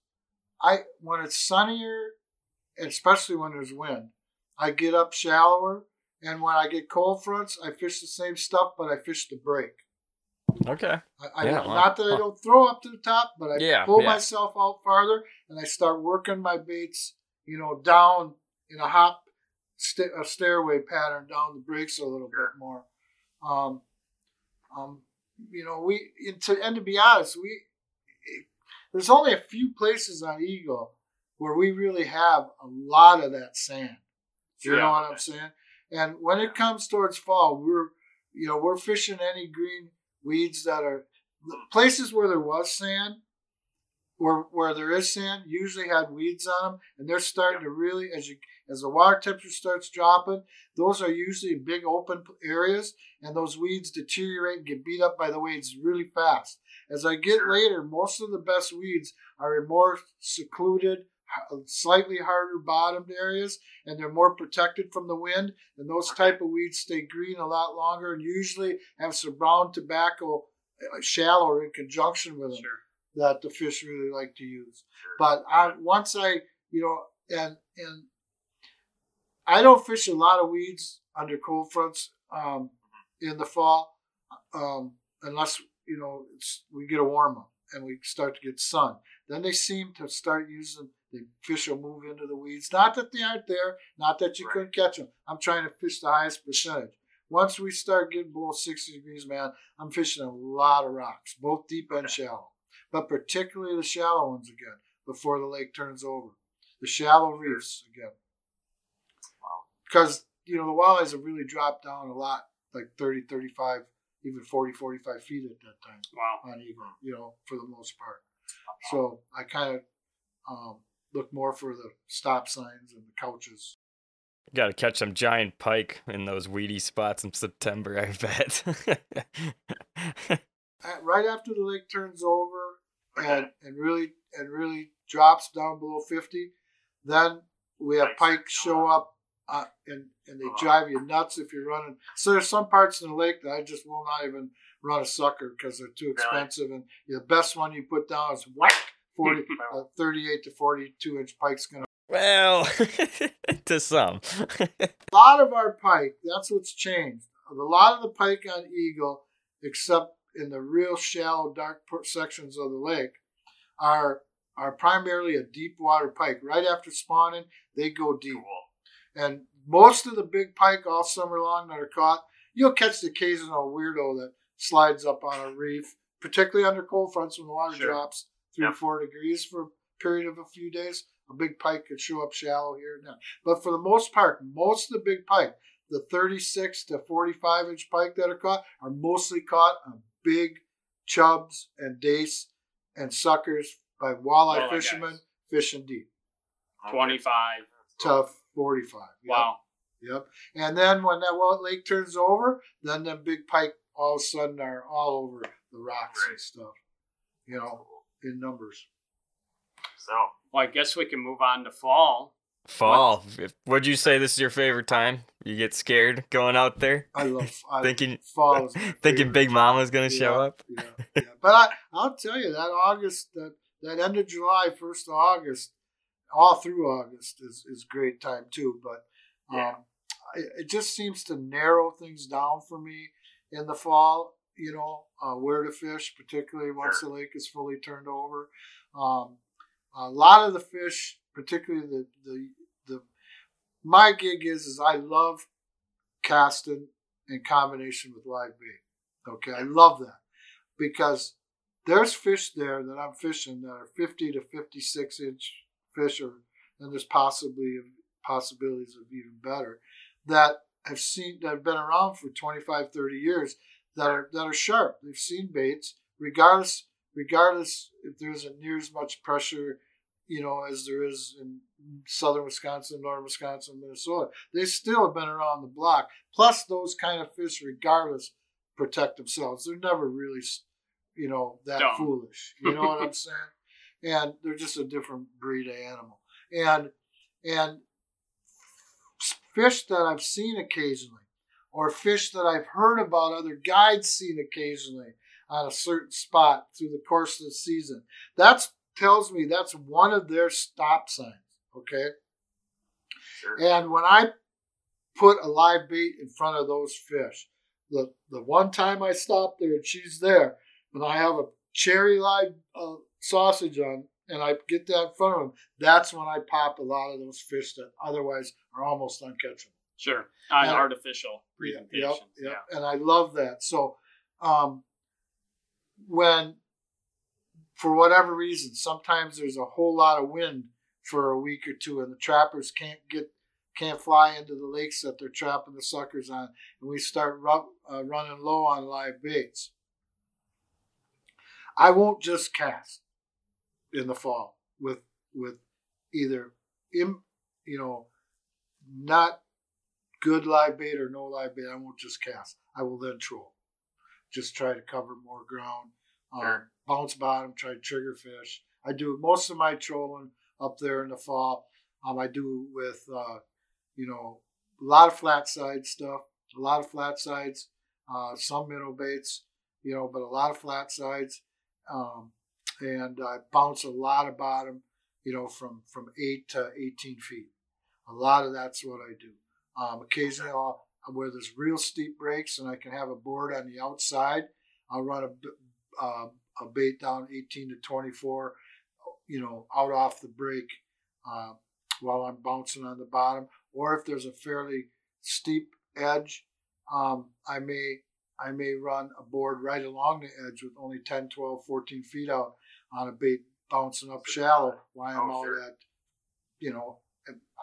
I when it's sunnier, especially when there's wind, I get up shallower, and when I get cold fronts, I fish the same stuff, but I fish the break. Okay. I, I Yeah, wow. not that I don't throw up to the top, but I Yeah, pull yeah. myself out farther and I start working my baits, you know, down in a hop, sta a stairway pattern down the breaks a little Sure. bit more. Um, um, you know, we and to and to be honest, we there's only a few places on Eagle where we really have a lot of that sand. You Sure. know what I'm saying? And when it comes towards fall, we're you know we're fishing any green weeds that are places where there was sand, where where there is sand, usually had weeds on them, and they're starting to really as you as the water temperature starts dropping, those are usually big open areas, and those weeds deteriorate and get beat up by the weeds really fast. As I get later, most of the best weeds are in more secluded, slightly harder bottomed areas, and they're more protected from the wind. And those type of weeds stay green a lot longer, and usually have some brown tobacco uh, shallow in conjunction with them Sure. that the fish really like to use. Sure. But I once I you know and and I don't fish a lot of weeds under cold fronts um, in the fall um, unless you know it's we get a warm up and we start to get sun. Then they seem to start using the fish will move into the weeds. Not that they aren't there, not that you Right. couldn't catch them. I'm trying to fish the highest percentage. Once we start getting below 60 degrees, man, I'm fishing a lot of rocks, both deep and shallow, but particularly the shallow ones again before the lake turns over. The shallow reefs again. Wow. Because, you know, the walleyes have really dropped down a lot, like 30, 35, even 40, 45 feet at that time Wow. on Eagle, you know, for the most part. So I kind of um, look more for the stop signs and the couches. Got to catch some giant pike in those weedy spots in September, I bet. At- Right after the lake turns over and, and really and really drops down below 50, then we have pike show show up uh, and, and they drive you nuts if you're running. So there's some parts in the lake that I just will not even run a sucker because they're too expensive. And the best one you put down is whack 40, uh, 38 to 42 inch pike's going to. well, to some. A lot of our pike, that's what's changed. A lot of the pike on Eagle, except in the real shallow, dark sections of the lake, are are primarily a deep water pike. Right after spawning, they go deep. Cool. And most of the big pike all summer long that are caught, you'll catch the occasional weirdo that slides up on a reef, particularly under cold fronts when the water Sure. drops three Yep. or four degrees for a period of a few days. A big pike could show up shallow here and there. But for the most part, most of the big pike, the 36 to 45 inch pike that are caught, are mostly caught on big chubs and dace and suckers by walleye fishermen fishing deep. 25. Tough 45. Yep. Wow. Yep. And then when that lake turns over, then them big pike all of a sudden are all over the rocks and stuff. You know, in numbers. So, Well, I guess we can move on to fall. Fall. What? Would you say this is your favorite time? You get scared going out there, I love I, thinking fall. is my thinking Big. Mama's gonna show up. Yeah, yeah. But I, I'll tell you that August, that that end of July, first of August, all through August is is great time too. But um, Yeah. it, it just seems to narrow things down for me in the fall. You know uh, where to fish, particularly once the lake is fully turned over. Um, a lot of the fish, particularly the the the my gig is is I love casting in combination with live bait. Okay, I love that because there's fish there that I'm fishing that are 50 to 56 inch fish, or and there's possibly possibilities of even better that have seen that have been around for 25, 30 years that are that are sharp. They've seen baits, regardless regardless if there isn't near as much pressure you know, as there is in southern Wisconsin, northern Wisconsin, Minnesota. They still have been around the block. Plus, those kind of fish, regardless, protect themselves. They're never really, you know, that Dumb. foolish. You know what I'm saying? And they're just a different breed of animal. And and fish that I've seen occasionally, or fish that I've heard about other guides seen occasionally on a certain spot through the course of the season. That tells me that's one of their stop signs. Okay. Sure. And when I put a live bait in front of those fish, the the one time I stop there and she's there, and I have a cherry live uh, sausage on, and I get that in front of them, that's when I pop a lot of those fish that otherwise are almost uncatchable. Sure. And- artificial Yeah, presentations. Yep, yep. And I love that. So, um, when, for whatever reason, sometimes there's a whole lot of wind for a week or two, and the trappers can't get can't fly into the lakes that they're trapping the suckers on, and we start ru- uh, running low on live baits. I won't just cast in the fall with with either im, you know not good live bait or no live bait. I won't just cast. I will then troll. Just try to cover more ground. Um, Sure. Bounce bottom. Try to trigger fish. I do most of my trolling up there in the fall. Um, I do with uh, you know a lot of flat side stuff. A lot of flat sides. Uh, some minnow baits. You know, but a lot of flat sides. Um, and I bounce a lot of bottom. You know, from from eight to eighteen feet. A lot of that's what I do. Um, occasionally, I'll, where there's real steep breaks and I can have a board on the outside, I'll run a, uh, a bait down 18 to 24, you know, out off the break uh, while I'm bouncing on the bottom. Or if there's a fairly steep edge, um, I may I may run a board right along the edge with only 10, 12, 14 feet out on a bait bouncing up shallow while I'm Oh, out at, you know,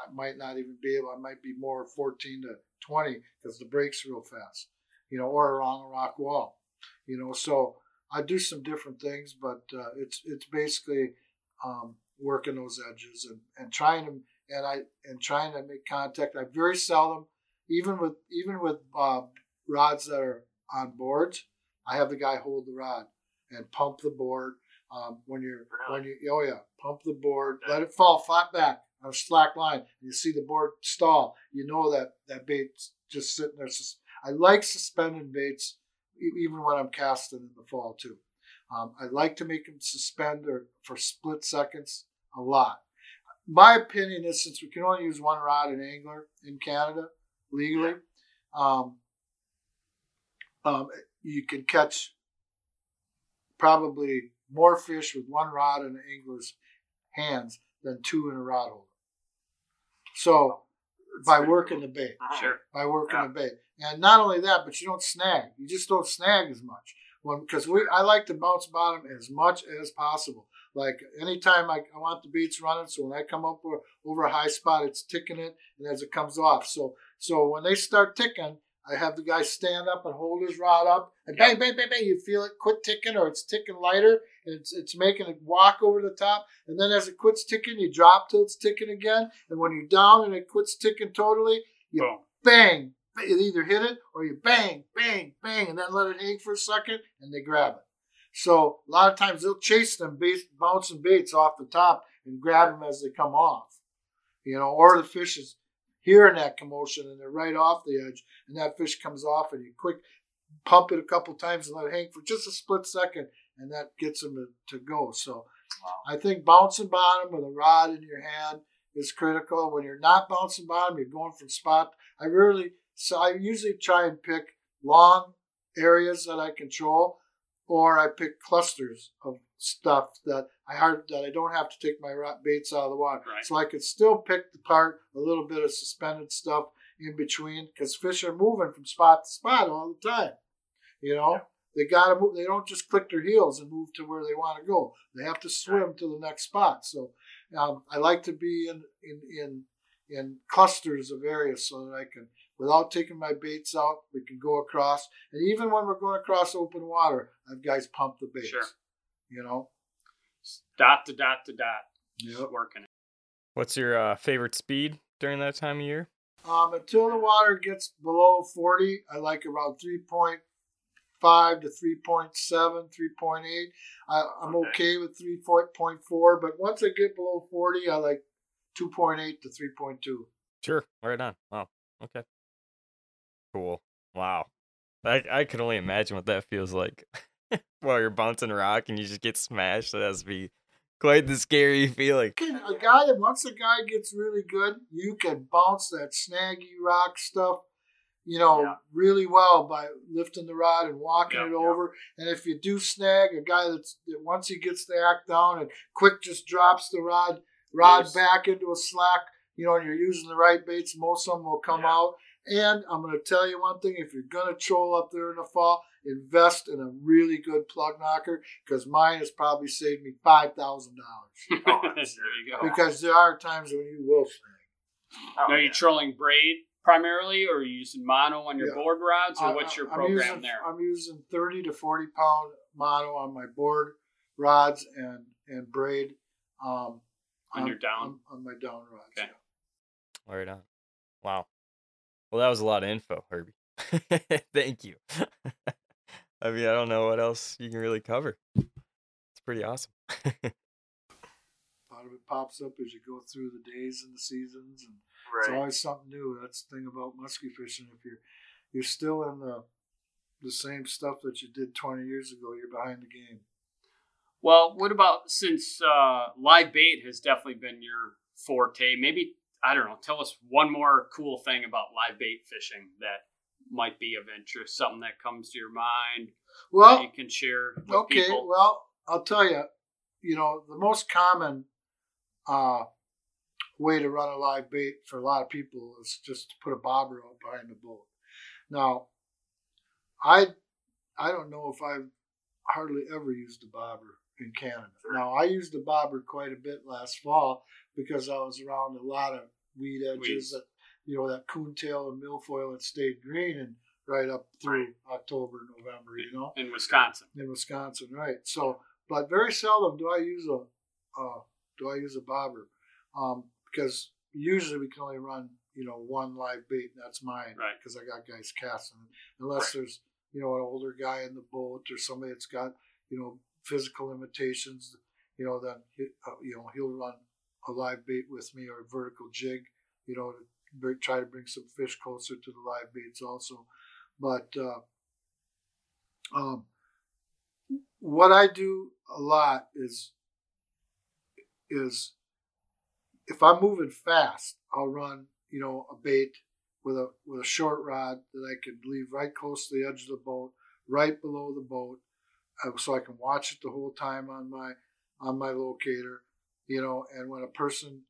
I might not even be able. I might be more 14 to 20 because the break's real fast, you know, or around a rock wall, you know. So I do some different things, but uh, it's it's basically um, working those edges and, and trying to and I and trying to make contact. I very seldom, even with even with uh, rods that are on boards, I have the guy hold the rod and pump the board. Um, when you're when you oh yeah, pump the board, let it fall flat back a slack line, and you see the board stall. You know that that bait's just sitting there. I like suspended baits, even when I'm casting in the fall too. Um, I like to make them suspend or for split seconds a lot. My opinion is since we can only use one rod and angler in Canada legally, um, um, you can catch probably more fish with one rod in an angler's hands than two in a rod holder. So It's by working cool. the bait, Uh-huh. Sure. by working Yeah. the bait, and not only that, but you don't snag. You just don't snag as much. When because we, I like to bounce bottom as much as possible. Like anytime I, I want the beats running, so when I come up over, over a high spot, it's ticking it, and as it comes off, so so when they start ticking, I have the guy stand up and hold his rod up, and bang, bang, bang, bang. You feel it quit ticking, or it's ticking lighter, and it's it's making it walk over the top. And then as it quits ticking, you drop till it's ticking again. And when you're down and it quits ticking totally, you Boom. bang, you either hit it or you bang, bang, bang, and then let it hang for a second, and they grab it. So a lot of times they'll chase them base, bouncing baits off the top and grab them as they come off, you know, or the fish is hearing that commotion and they're right off the edge, and that fish comes off, and you quick pump it a couple times and let it hang for just a split second, and that gets them to, to go. So Wow. I think bouncing bottom with a rod in your hand is critical. When you're not bouncing bottom, you're going from spot. I really, so I usually try and pick long areas that I control, or I pick clusters of stuff that I hard that I don't have to take my baits out of the water, Right. so I could still pick apart a little bit of suspended stuff in between because fish are moving from spot to spot all the time. You know, they gotta move. They don't just click their heels and move to where they want to go. They have to swim to the next spot. So um, I like to be in in in in clusters of areas so that I can, without taking my baits out, we can go across. And even when we're going across open water, I've guys pump the baits. Sure. You know. Dot to dot to dot. Yep. working. What's your uh, favorite speed during that time of year? Um, until the water gets below 40, I like around 3.5 to 3.7, 3.8. I, I'm Okay. okay with 3.4, but once I get below 40, I like 2.8 to 3.2. Sure, right on. Wow. Okay. Cool. Wow. I I could only imagine what that feels like. While you're bouncing a rock and you just get smashed, that has to be quite the scary feeling. A guy that once a guy gets really good, you can bounce that snaggy rock stuff, you know, Yeah. really well by lifting the rod and walking Yeah, it yeah. over. And if you do snag a guy that's that once he gets the act down and quick just drops the rod rod Yes. back into a slack, you know, and you're using the right baits, most of them will come Yeah. out. And I'm going to tell you one thing: if you're going to troll up there in the fall, invest in a really good plug knocker because mine has probably saved me five thousand dollars. Oh, there you go. Because there are times when you will snag. Oh, Now, are you yeah. trolling braid primarily, or are you using mono on your Yeah. board rods, or I- what's your I'm program using, there? I'm using 30 to 40 pound mono on my board rods and and braid. Um, On your down? On, on my down rods. Okay. yeah. Right on. Wow. Well, that was a lot of info, Herbie. Thank you. I mean, I don't know what else you can really cover. It's pretty awesome. A lot of it pops up as you go through the days and the seasons, and it's always something new. That's the thing about musky fishing. If you're you're still in the the same stuff that you did 20 years ago, you're behind the game. Well, what about since uh, live bait has definitely been your forte? Maybe I don't know. Tell us one more cool thing about live bait fishing that might be of interest. Something that comes to your mind that Well, you can share with okay. people. Well, I'll tell you. You know, the most common uh, way to run a live bait for a lot of people is just to put a bobber out behind the boat. Now, I I don't know if I've hardly ever used a bobber in Canada. Now, I used a bobber quite a bit last fall because I was around a lot of weed edges Weeds. that you know that coontail and milfoil that stayed green and right up through October, November. You know in Wisconsin. in Wisconsin, right? So, but very seldom do I use a uh, do I use a bobber um, because usually we can only run you know one live bait, and that's mine, Right. Because I got guys casting, unless Right. there's you know an older guy in the boat or somebody that's got you know physical limitations, you know then he, uh, you know he'll run a live bait with me or a vertical jig, you know to try to bring some fish closer to the live baits also, but. Uh, um, what I do a lot is is if I'm moving fast, I'll run you know a bait with a with a short rod that I could leave right close to the edge of the boat, right below the boat, uh, so I can watch it the whole time on my on my locator, you know. And when a person,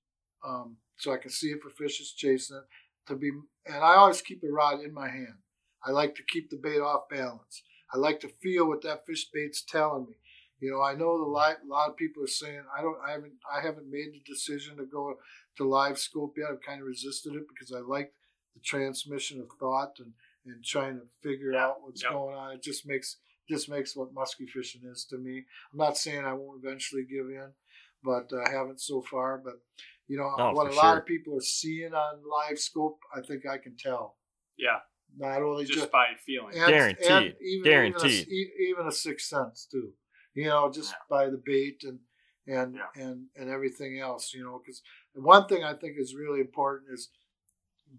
um, so I can see if a fish is chasing it, to be, and I always keep the rod in my hand. I like to keep the bait off balance. I like to feel what that fish bait's telling me. You know, I know the li- a lot of people are saying I don't, I haven't, I haven't made the decision to go to LiveScope yet. I've kind of resisted it because I like the transmission of thought and and trying to figure Yeah, out what's yep. going on. It just makes just makes what musky fishing is to me. I'm not saying I won't eventually give in, but I haven't so far. But you know, Oh, what a lot sure. of people are seeing on LiveScope, I think I can tell. Yeah, Not only just, just by feeling. and, Guaranteed. and even, Guaranteed. Even a, e- even a sixth sense too. You know, just by the bait and and Yeah. and and everything else. You know, because one thing I think is really important is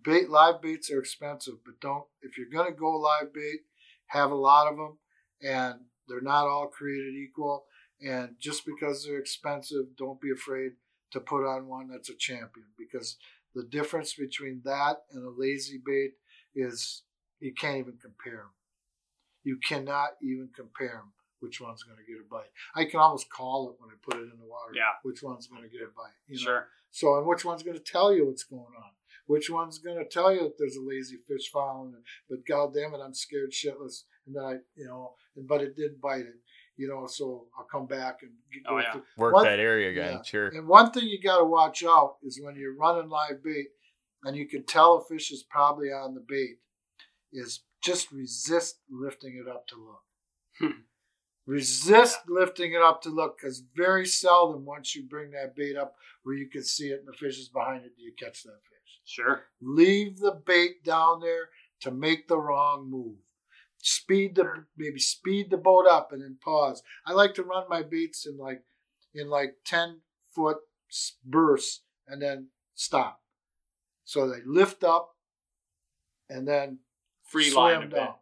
bait. Live baits are expensive, but don't if you're gonna go live bait, have a lot of them, and they're not all created equal. And just because they're expensive, don't be afraid to put on one that's a champion because the difference between that and a lazy bait is you can't even compare them. You cannot even compare them. Which one's going to get a bite? I can almost call it when I put it in the water. Yeah. Which one's going to get a bite? You know? Sure. So, and which one's going to tell you what's going on? Which one's going to tell you that there's a lazy fish following it? But God damn it, I'm scared shitless. And then I, you know, but it did bite it. You know, so I'll come back and get, Oh, yeah. Work One- that area again. yeah. Sure. and one thing you got to watch out is when you're running live bait and you can tell a fish is probably on the bait, is just resist lifting it up to look. Hmm. Resist lifting it up to look because very seldom once you bring that bait up where you can see it and the fish is behind it, do you catch that fish. Sure. Leave the bait down there to make the wrong move. Speed the maybe speed the boat up and then pause. I like to run my baits in like in like ten foot bursts and then stop. So they lift up and then Free swim line down.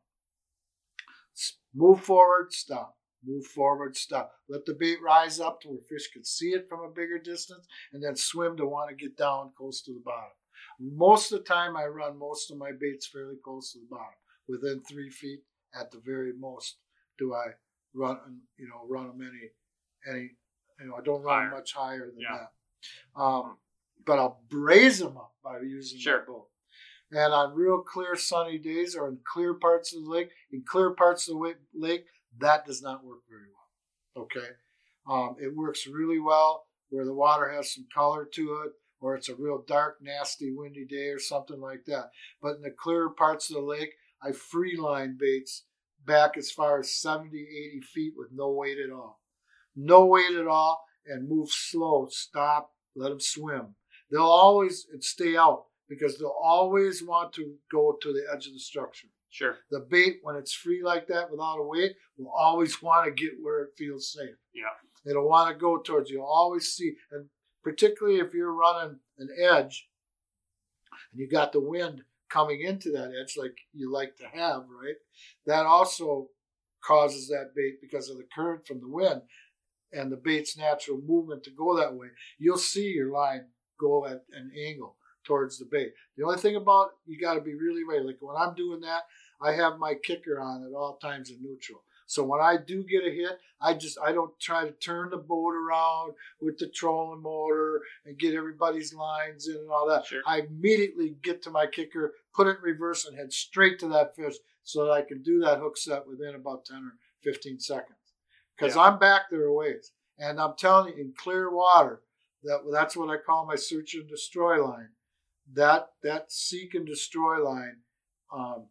Move forward, stop. Move forward, stop. Let the bait rise up to where fish can see it from a bigger distance, and then swim to want to get down close to the bottom. Most of the time, I run most of my baits fairly close to the bottom, within three feet at the very most. Do I run? You know, run them any, any. You know, I don't run Higher. much higher than Yeah. that. Um, but I'll braze them up by using Sure. my boat. And on real clear sunny days or in clear parts of the lake, in clear parts of the lake, that does not work very well. Okay. Um, it works really well where the water has some color to it, or it's a real dark, nasty, windy day or something like that. But in the clearer parts of the lake, I free line baits back as far as 70, 80 feet with no weight at all. No weight at all and move slow. Stop, let them swim. They'll always stay out because they'll always want to go to the edge of the structure. Sure. The bait, when it's free like that without a weight, will always want to get where it feels safe. Yeah. It'll want to go towards you. You'll always see, and particularly if you're running an edge and you got the wind coming into that edge like you like to have, right? That also causes that bait because of the current from the wind and the bait's natural movement to go that way. You'll see your line go at an angle towards the bait. The only thing about you got to be really ready. Like when I'm doing that, I have my kicker on at all times in neutral. So when I do get a hit, I just I don't try to turn the boat around with the trolling motor and get everybody's lines in and all that. Sure. I immediately get to my kicker, put it in reverse, and head straight to that fish so that I can do that hook set within about 10 or 15 seconds. Because Yeah. I'm back there a ways. And I'm telling you, in clear water, that that's what I call my search and destroy line. That that seek and destroy line. Um,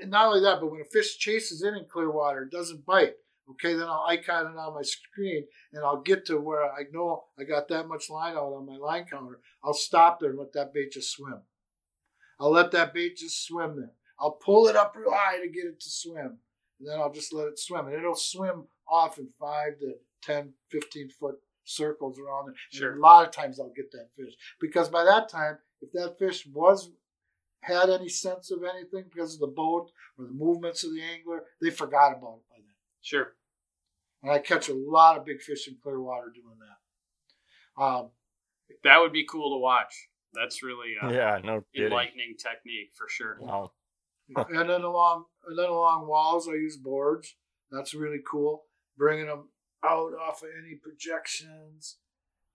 and not only that, but when a fish chases in in clear water, it doesn't bite. Okay, then I'll icon it on my screen and I'll get to where I know I got that much line out on my line counter. I'll stop there and let that bait just swim. I'll let that bait just swim there. I'll pull it up real high to get it to swim. And then I'll just let it swim. And it'll swim off in 5 to 10, 15 foot circles around it. And Sure. a lot of times I'll get that fish. Because by that time, if that fish was had any sense of anything because of the boat or the movements of the angler, they forgot about it by then. Sure. And I catch a lot of big fish in clear water doing that. Um, That would be cool to watch. That's really uh, Yeah, no kidding. enlightening technique for sure. Wow. and then along and then along walls, I use boards. That's really cool. Bringing them out off of any projections,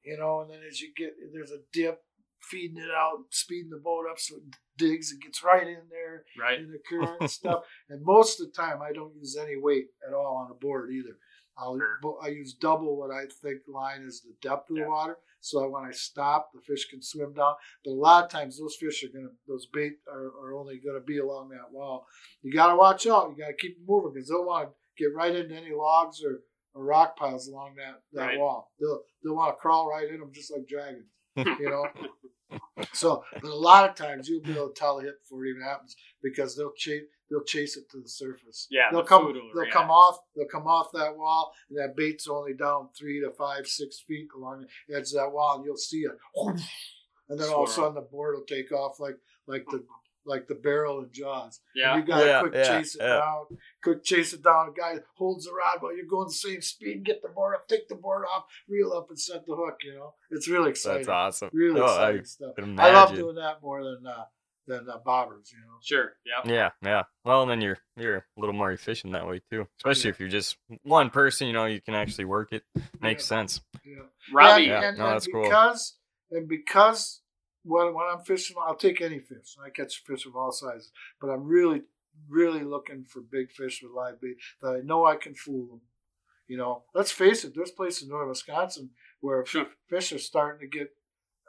you know. And then as you get there's a dip, feeding it out, speeding the boat up so it digs and gets right in there Right. in the current stuff. And most of the time, I don't use any weight at all on a board either. I'll Sure. I use double what I think line is the depth of Yeah. the water, so that when I stop, the fish can swim down. But a lot of times, those fish are gonna, those bait are, are only gonna be along that wall. You gotta watch out. You gotta keep moving because they'll want to get right into any logs or, or rock piles along that, that Right. wall. They'll they'll want to crawl right in them just like dragons, you know. So, but a lot of times you'll be able to tell a hit before it even happens because they'll chase they'll chase it to the surface. Yeah, they'll the come food will they'll react. come off they'll come off that wall and that bait's only down three to five six feet along the edge of that wall and you'll see it, and then all of a sudden the board will take off like like the like the barrel in Jaws. Yeah. And you gotta Yeah, quick yeah, chase it yeah. down, quick chase it down. A guy holds the rod while you're going the same speed, get the board up, take the board off, reel up, and set the hook. You know, it's really exciting. That's awesome. Really Oh, exciting I stuff. could I love doing that more than uh, than uh, bobbers. You know. Sure. Yeah. Yeah, yeah. Well, and then you're you're a little more efficient that way too. Especially Yeah. if you're just one person, you know, you can actually work it. Makes Yeah. sense. Yeah. Robbie. Yeah, and, no, and that's cool. because and because when when I'm fishing, I'll take any fish. I catch fish of all sizes, but I'm really really looking for big fish with live bait that I know I can fool them. You know, let's face it. There's places in northern Wisconsin where Sure. fish are starting to get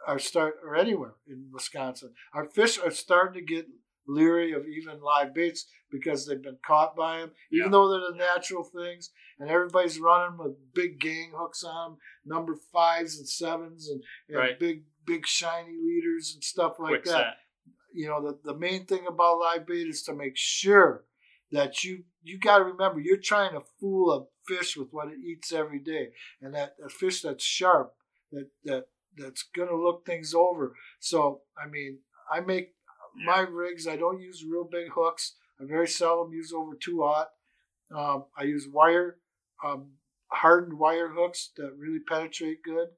are start or anywhere in Wisconsin. Our fish are starting to get leery of even live baits because they've been caught by them, even Yeah. though they're the natural things. And everybody's running with big gang hooks on them, number fives and sevens, and, and Right. big big shiny leaders and stuff like Quick that set. you know the, the main thing about live bait is to make sure that you you got to remember you're trying to fool a fish with what it eats every day and that a fish that's sharp that that that's gonna look things over so i mean i make my rigs i don't use real big hooks i very seldom use over two aught um, i use wire um, hardened wire hooks that really penetrate good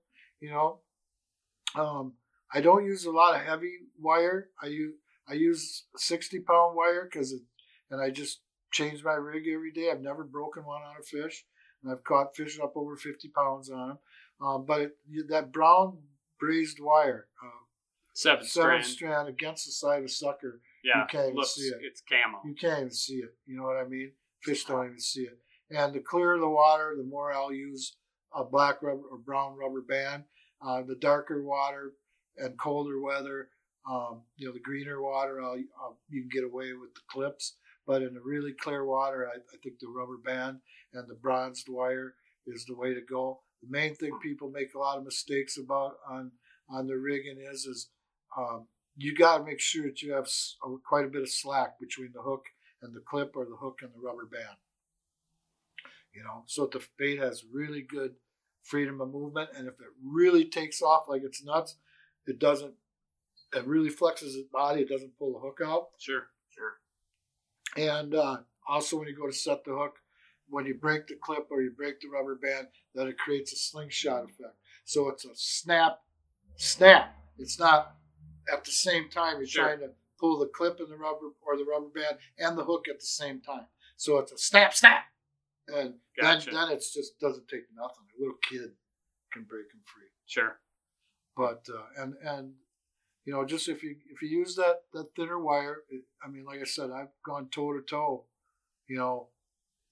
you know um, I don't use a lot of heavy wire. I use I use sixty pound wire because it, and I just change my rig every day. I've never broken one on a fish, and I've caught fish up over fifty pounds on them. Um, but it, that brown braised wire, uh, Seven, seven strand. strand against the side of sucker, Yeah. you can't even see it. It's camo. you can't even see it. You know what I mean? Fish don't even see it. And the clearer the water, the more I'll use a black rubber or brown rubber band. Uh, the darker water and colder weather, um, you know, the greener water, I'll, I'll, you can get away with the clips. But in the really clear water, I, I think the rubber band and the bronzed wire is the way to go. The main thing people make a lot of mistakes about on on the rigging is is um, you got to make sure that you have quite a bit of slack between the hook and the clip or the hook and the rubber band. You know, so the bait has really good freedom of movement, and if it really takes off like it's nuts, it doesn't. It really flexes its body. It doesn't pull the hook out. Sure. Sure. And uh, also, when you go to set the hook, when you break the clip or you break the rubber band, that it creates a slingshot effect. So it's a snap, snap. It's not at the same time you're Sure. trying to pull the clip and the rubber or the rubber band and the hook at the same time. So it's a snap, snap, and Gotcha. then then it's just doesn't take nothing. A little kid can break them free Sure. but uh, and and you know just if you if you use that that thinner wire it, i mean like i said i've gone toe to toe you know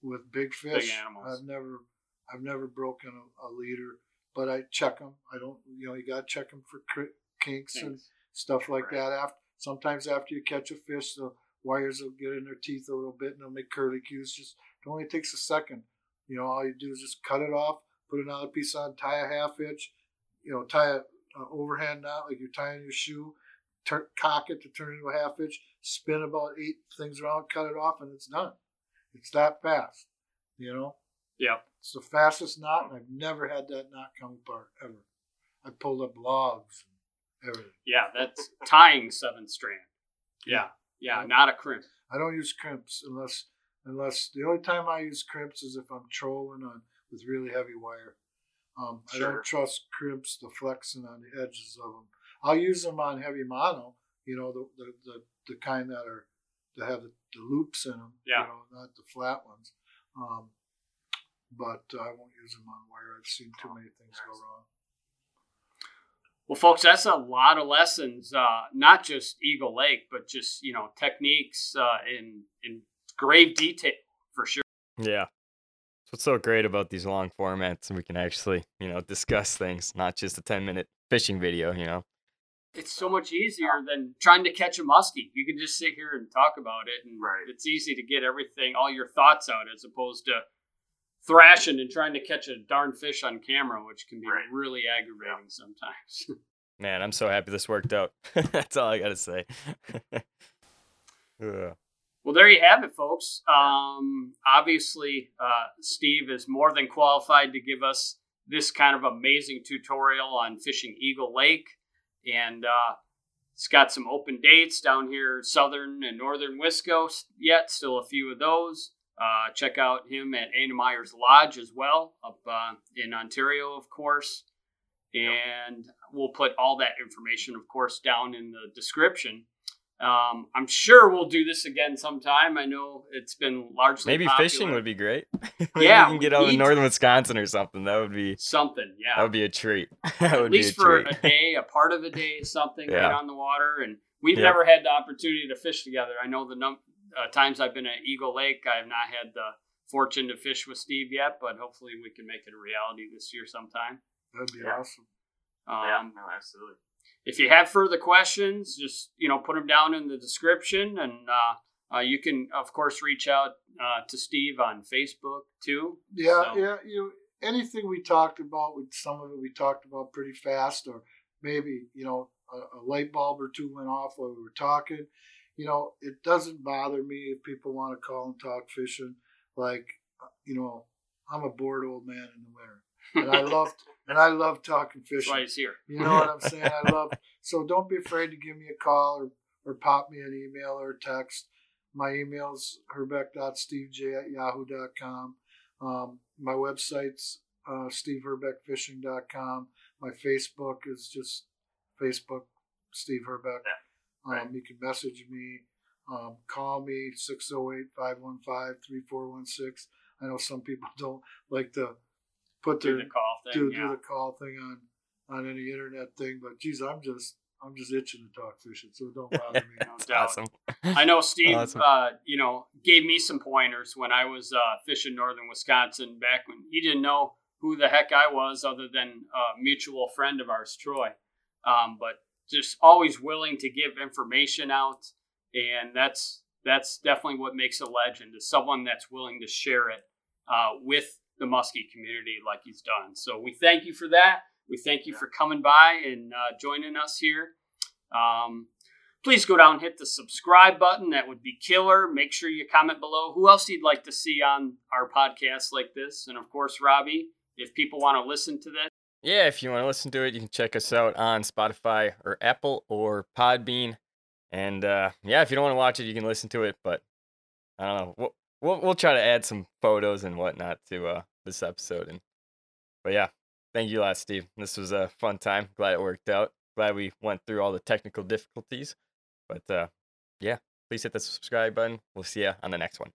with big fish. animals. i've never i've never broken a, a leader but i check them i don't you know you got to check them for cri- kinks and stuff like Right. that after sometimes after you catch a fish the wires will get in their teeth a little bit and they'll make curly cues. Just it only takes a second. You know all you do is just cut it off put another piece on tie a half inch you know tie a, a overhand knot like you're tying your shoe tur cock it to turn it into a half inch spin about eight things around cut it off and it's done it's that fast you know Yeah. it's the fastest knot and i've never had that knot come apart ever i pulled up logs and everything Yeah, that's tying seven strand. Yeah. Yeah, Yeah. not a crimp. I don't use crimps unless unless the only time I use crimps is if I'm trolling on with really heavy wire. Um, I don't trust crimps, the flexing on the edges of them. I'll use them on heavy mono, you know, the the, the, the kind that are that have the, the loops in them, Yeah. you know, not the flat ones. Um, but I won't use them on wire. I've seen too many things go wrong. Well, folks, that's a lot of lessons, uh, not just Eagle Lake, but just, you know, techniques uh, in, in grave detail for sure. Yeah. That's what's so great about these long formats. We can actually, you know, discuss things, not just a 10 minute fishing video, you know. It's so much easier than trying to catch a muskie. You can just sit here and talk about it, and Right. it's easy to get everything, all your thoughts out, as opposed to thrashing and trying to catch a darn fish on camera, which can be Right. really aggravating sometimes. Man, I'm so happy this worked out. That's all I got to say. Ugh. Well, there you have it, folks. Um, obviously, uh, Steve is more than qualified to give us this kind of amazing tutorial on fishing Eagle Lake. And uh, it's got some open dates down here, southern and northern Wisco yet, still a few of those. Uh, check out him at Andy Myers Lodge as well, up uh, in Ontario, of course. And we'll put all that information, of course, down in the description. Um, I'm sure we'll do this again sometime. I know it's been largely Maybe popular. fishing would be great. Yeah, we can get out in to. northern Wisconsin or something. That would be something. Yeah, that would be a treat. that at would least be a for treat. a day, a part of a day, something Yeah. right on the water. And we've Yep. never had the opportunity to fish together. I know the num- uh, times I've been at Eagle Lake, I have not had the fortune to fish with Steve yet, but hopefully we can make it a reality this year sometime. That'd be Yeah. awesome. yeah, Um, no, absolutely. If you have further questions, just you know put them down in the description, and uh, uh, you can of course reach out uh, to Steve on Facebook too. Yeah, So- yeah. You anything we talked about, with some of it we talked about pretty fast, or maybe you know a, a light bulb or two went off while we were talking. You know, it doesn't bother me if people want to call and talk fishing. Like, uh, you know, I'm a bored old man in the winter, and I love and I love talking That's why fishing. he's here. You know what I'm saying? I love so don't be afraid to give me a call or, or pop me an email or a text. My email's herbeck.stevej at yahoo.com. Um, my website's uh, steveherbeckfishing.com. My Facebook is just Facebook Steve Herbeck. right. Um, you can message me, um, call me 608 515 3416. I know some people don't like to put Do their the call thing. do, yeah. do the call thing on on any internet thing. But geez, I'm just I'm just itching to talk fishing, so don't bother me. No doubt. Awesome. I know Steve, Awesome. uh, you know, gave me some pointers when I was uh, fishing northern Wisconsin back when he didn't know who the heck I was, other than a mutual friend of ours, Troy. Um, but just always willing to give information out, and that's that's definitely what makes a legend is someone that's willing to share it uh, with the muskie community like he's done. So we thank you for that. We thank you for coming by and uh, joining us here. Um, please go down and hit the subscribe button. That would be killer. Make sure you comment below who else you'd like to see on our podcast like this. And of course, Robbie, if people want to listen to this, Yeah, if you want to listen to it, you can check us out on Spotify or Apple or Podbean. And uh, yeah, if you don't want to watch it, you can listen to it. But I don't know. We'll, we'll, we'll try to add some photos and whatnot to uh, this episode. And but yeah, thank you a lot, Steve. This was a fun time. Glad it worked out. Glad we went through all the technical difficulties. But uh, yeah, please hit the subscribe button. We'll see you on the next one.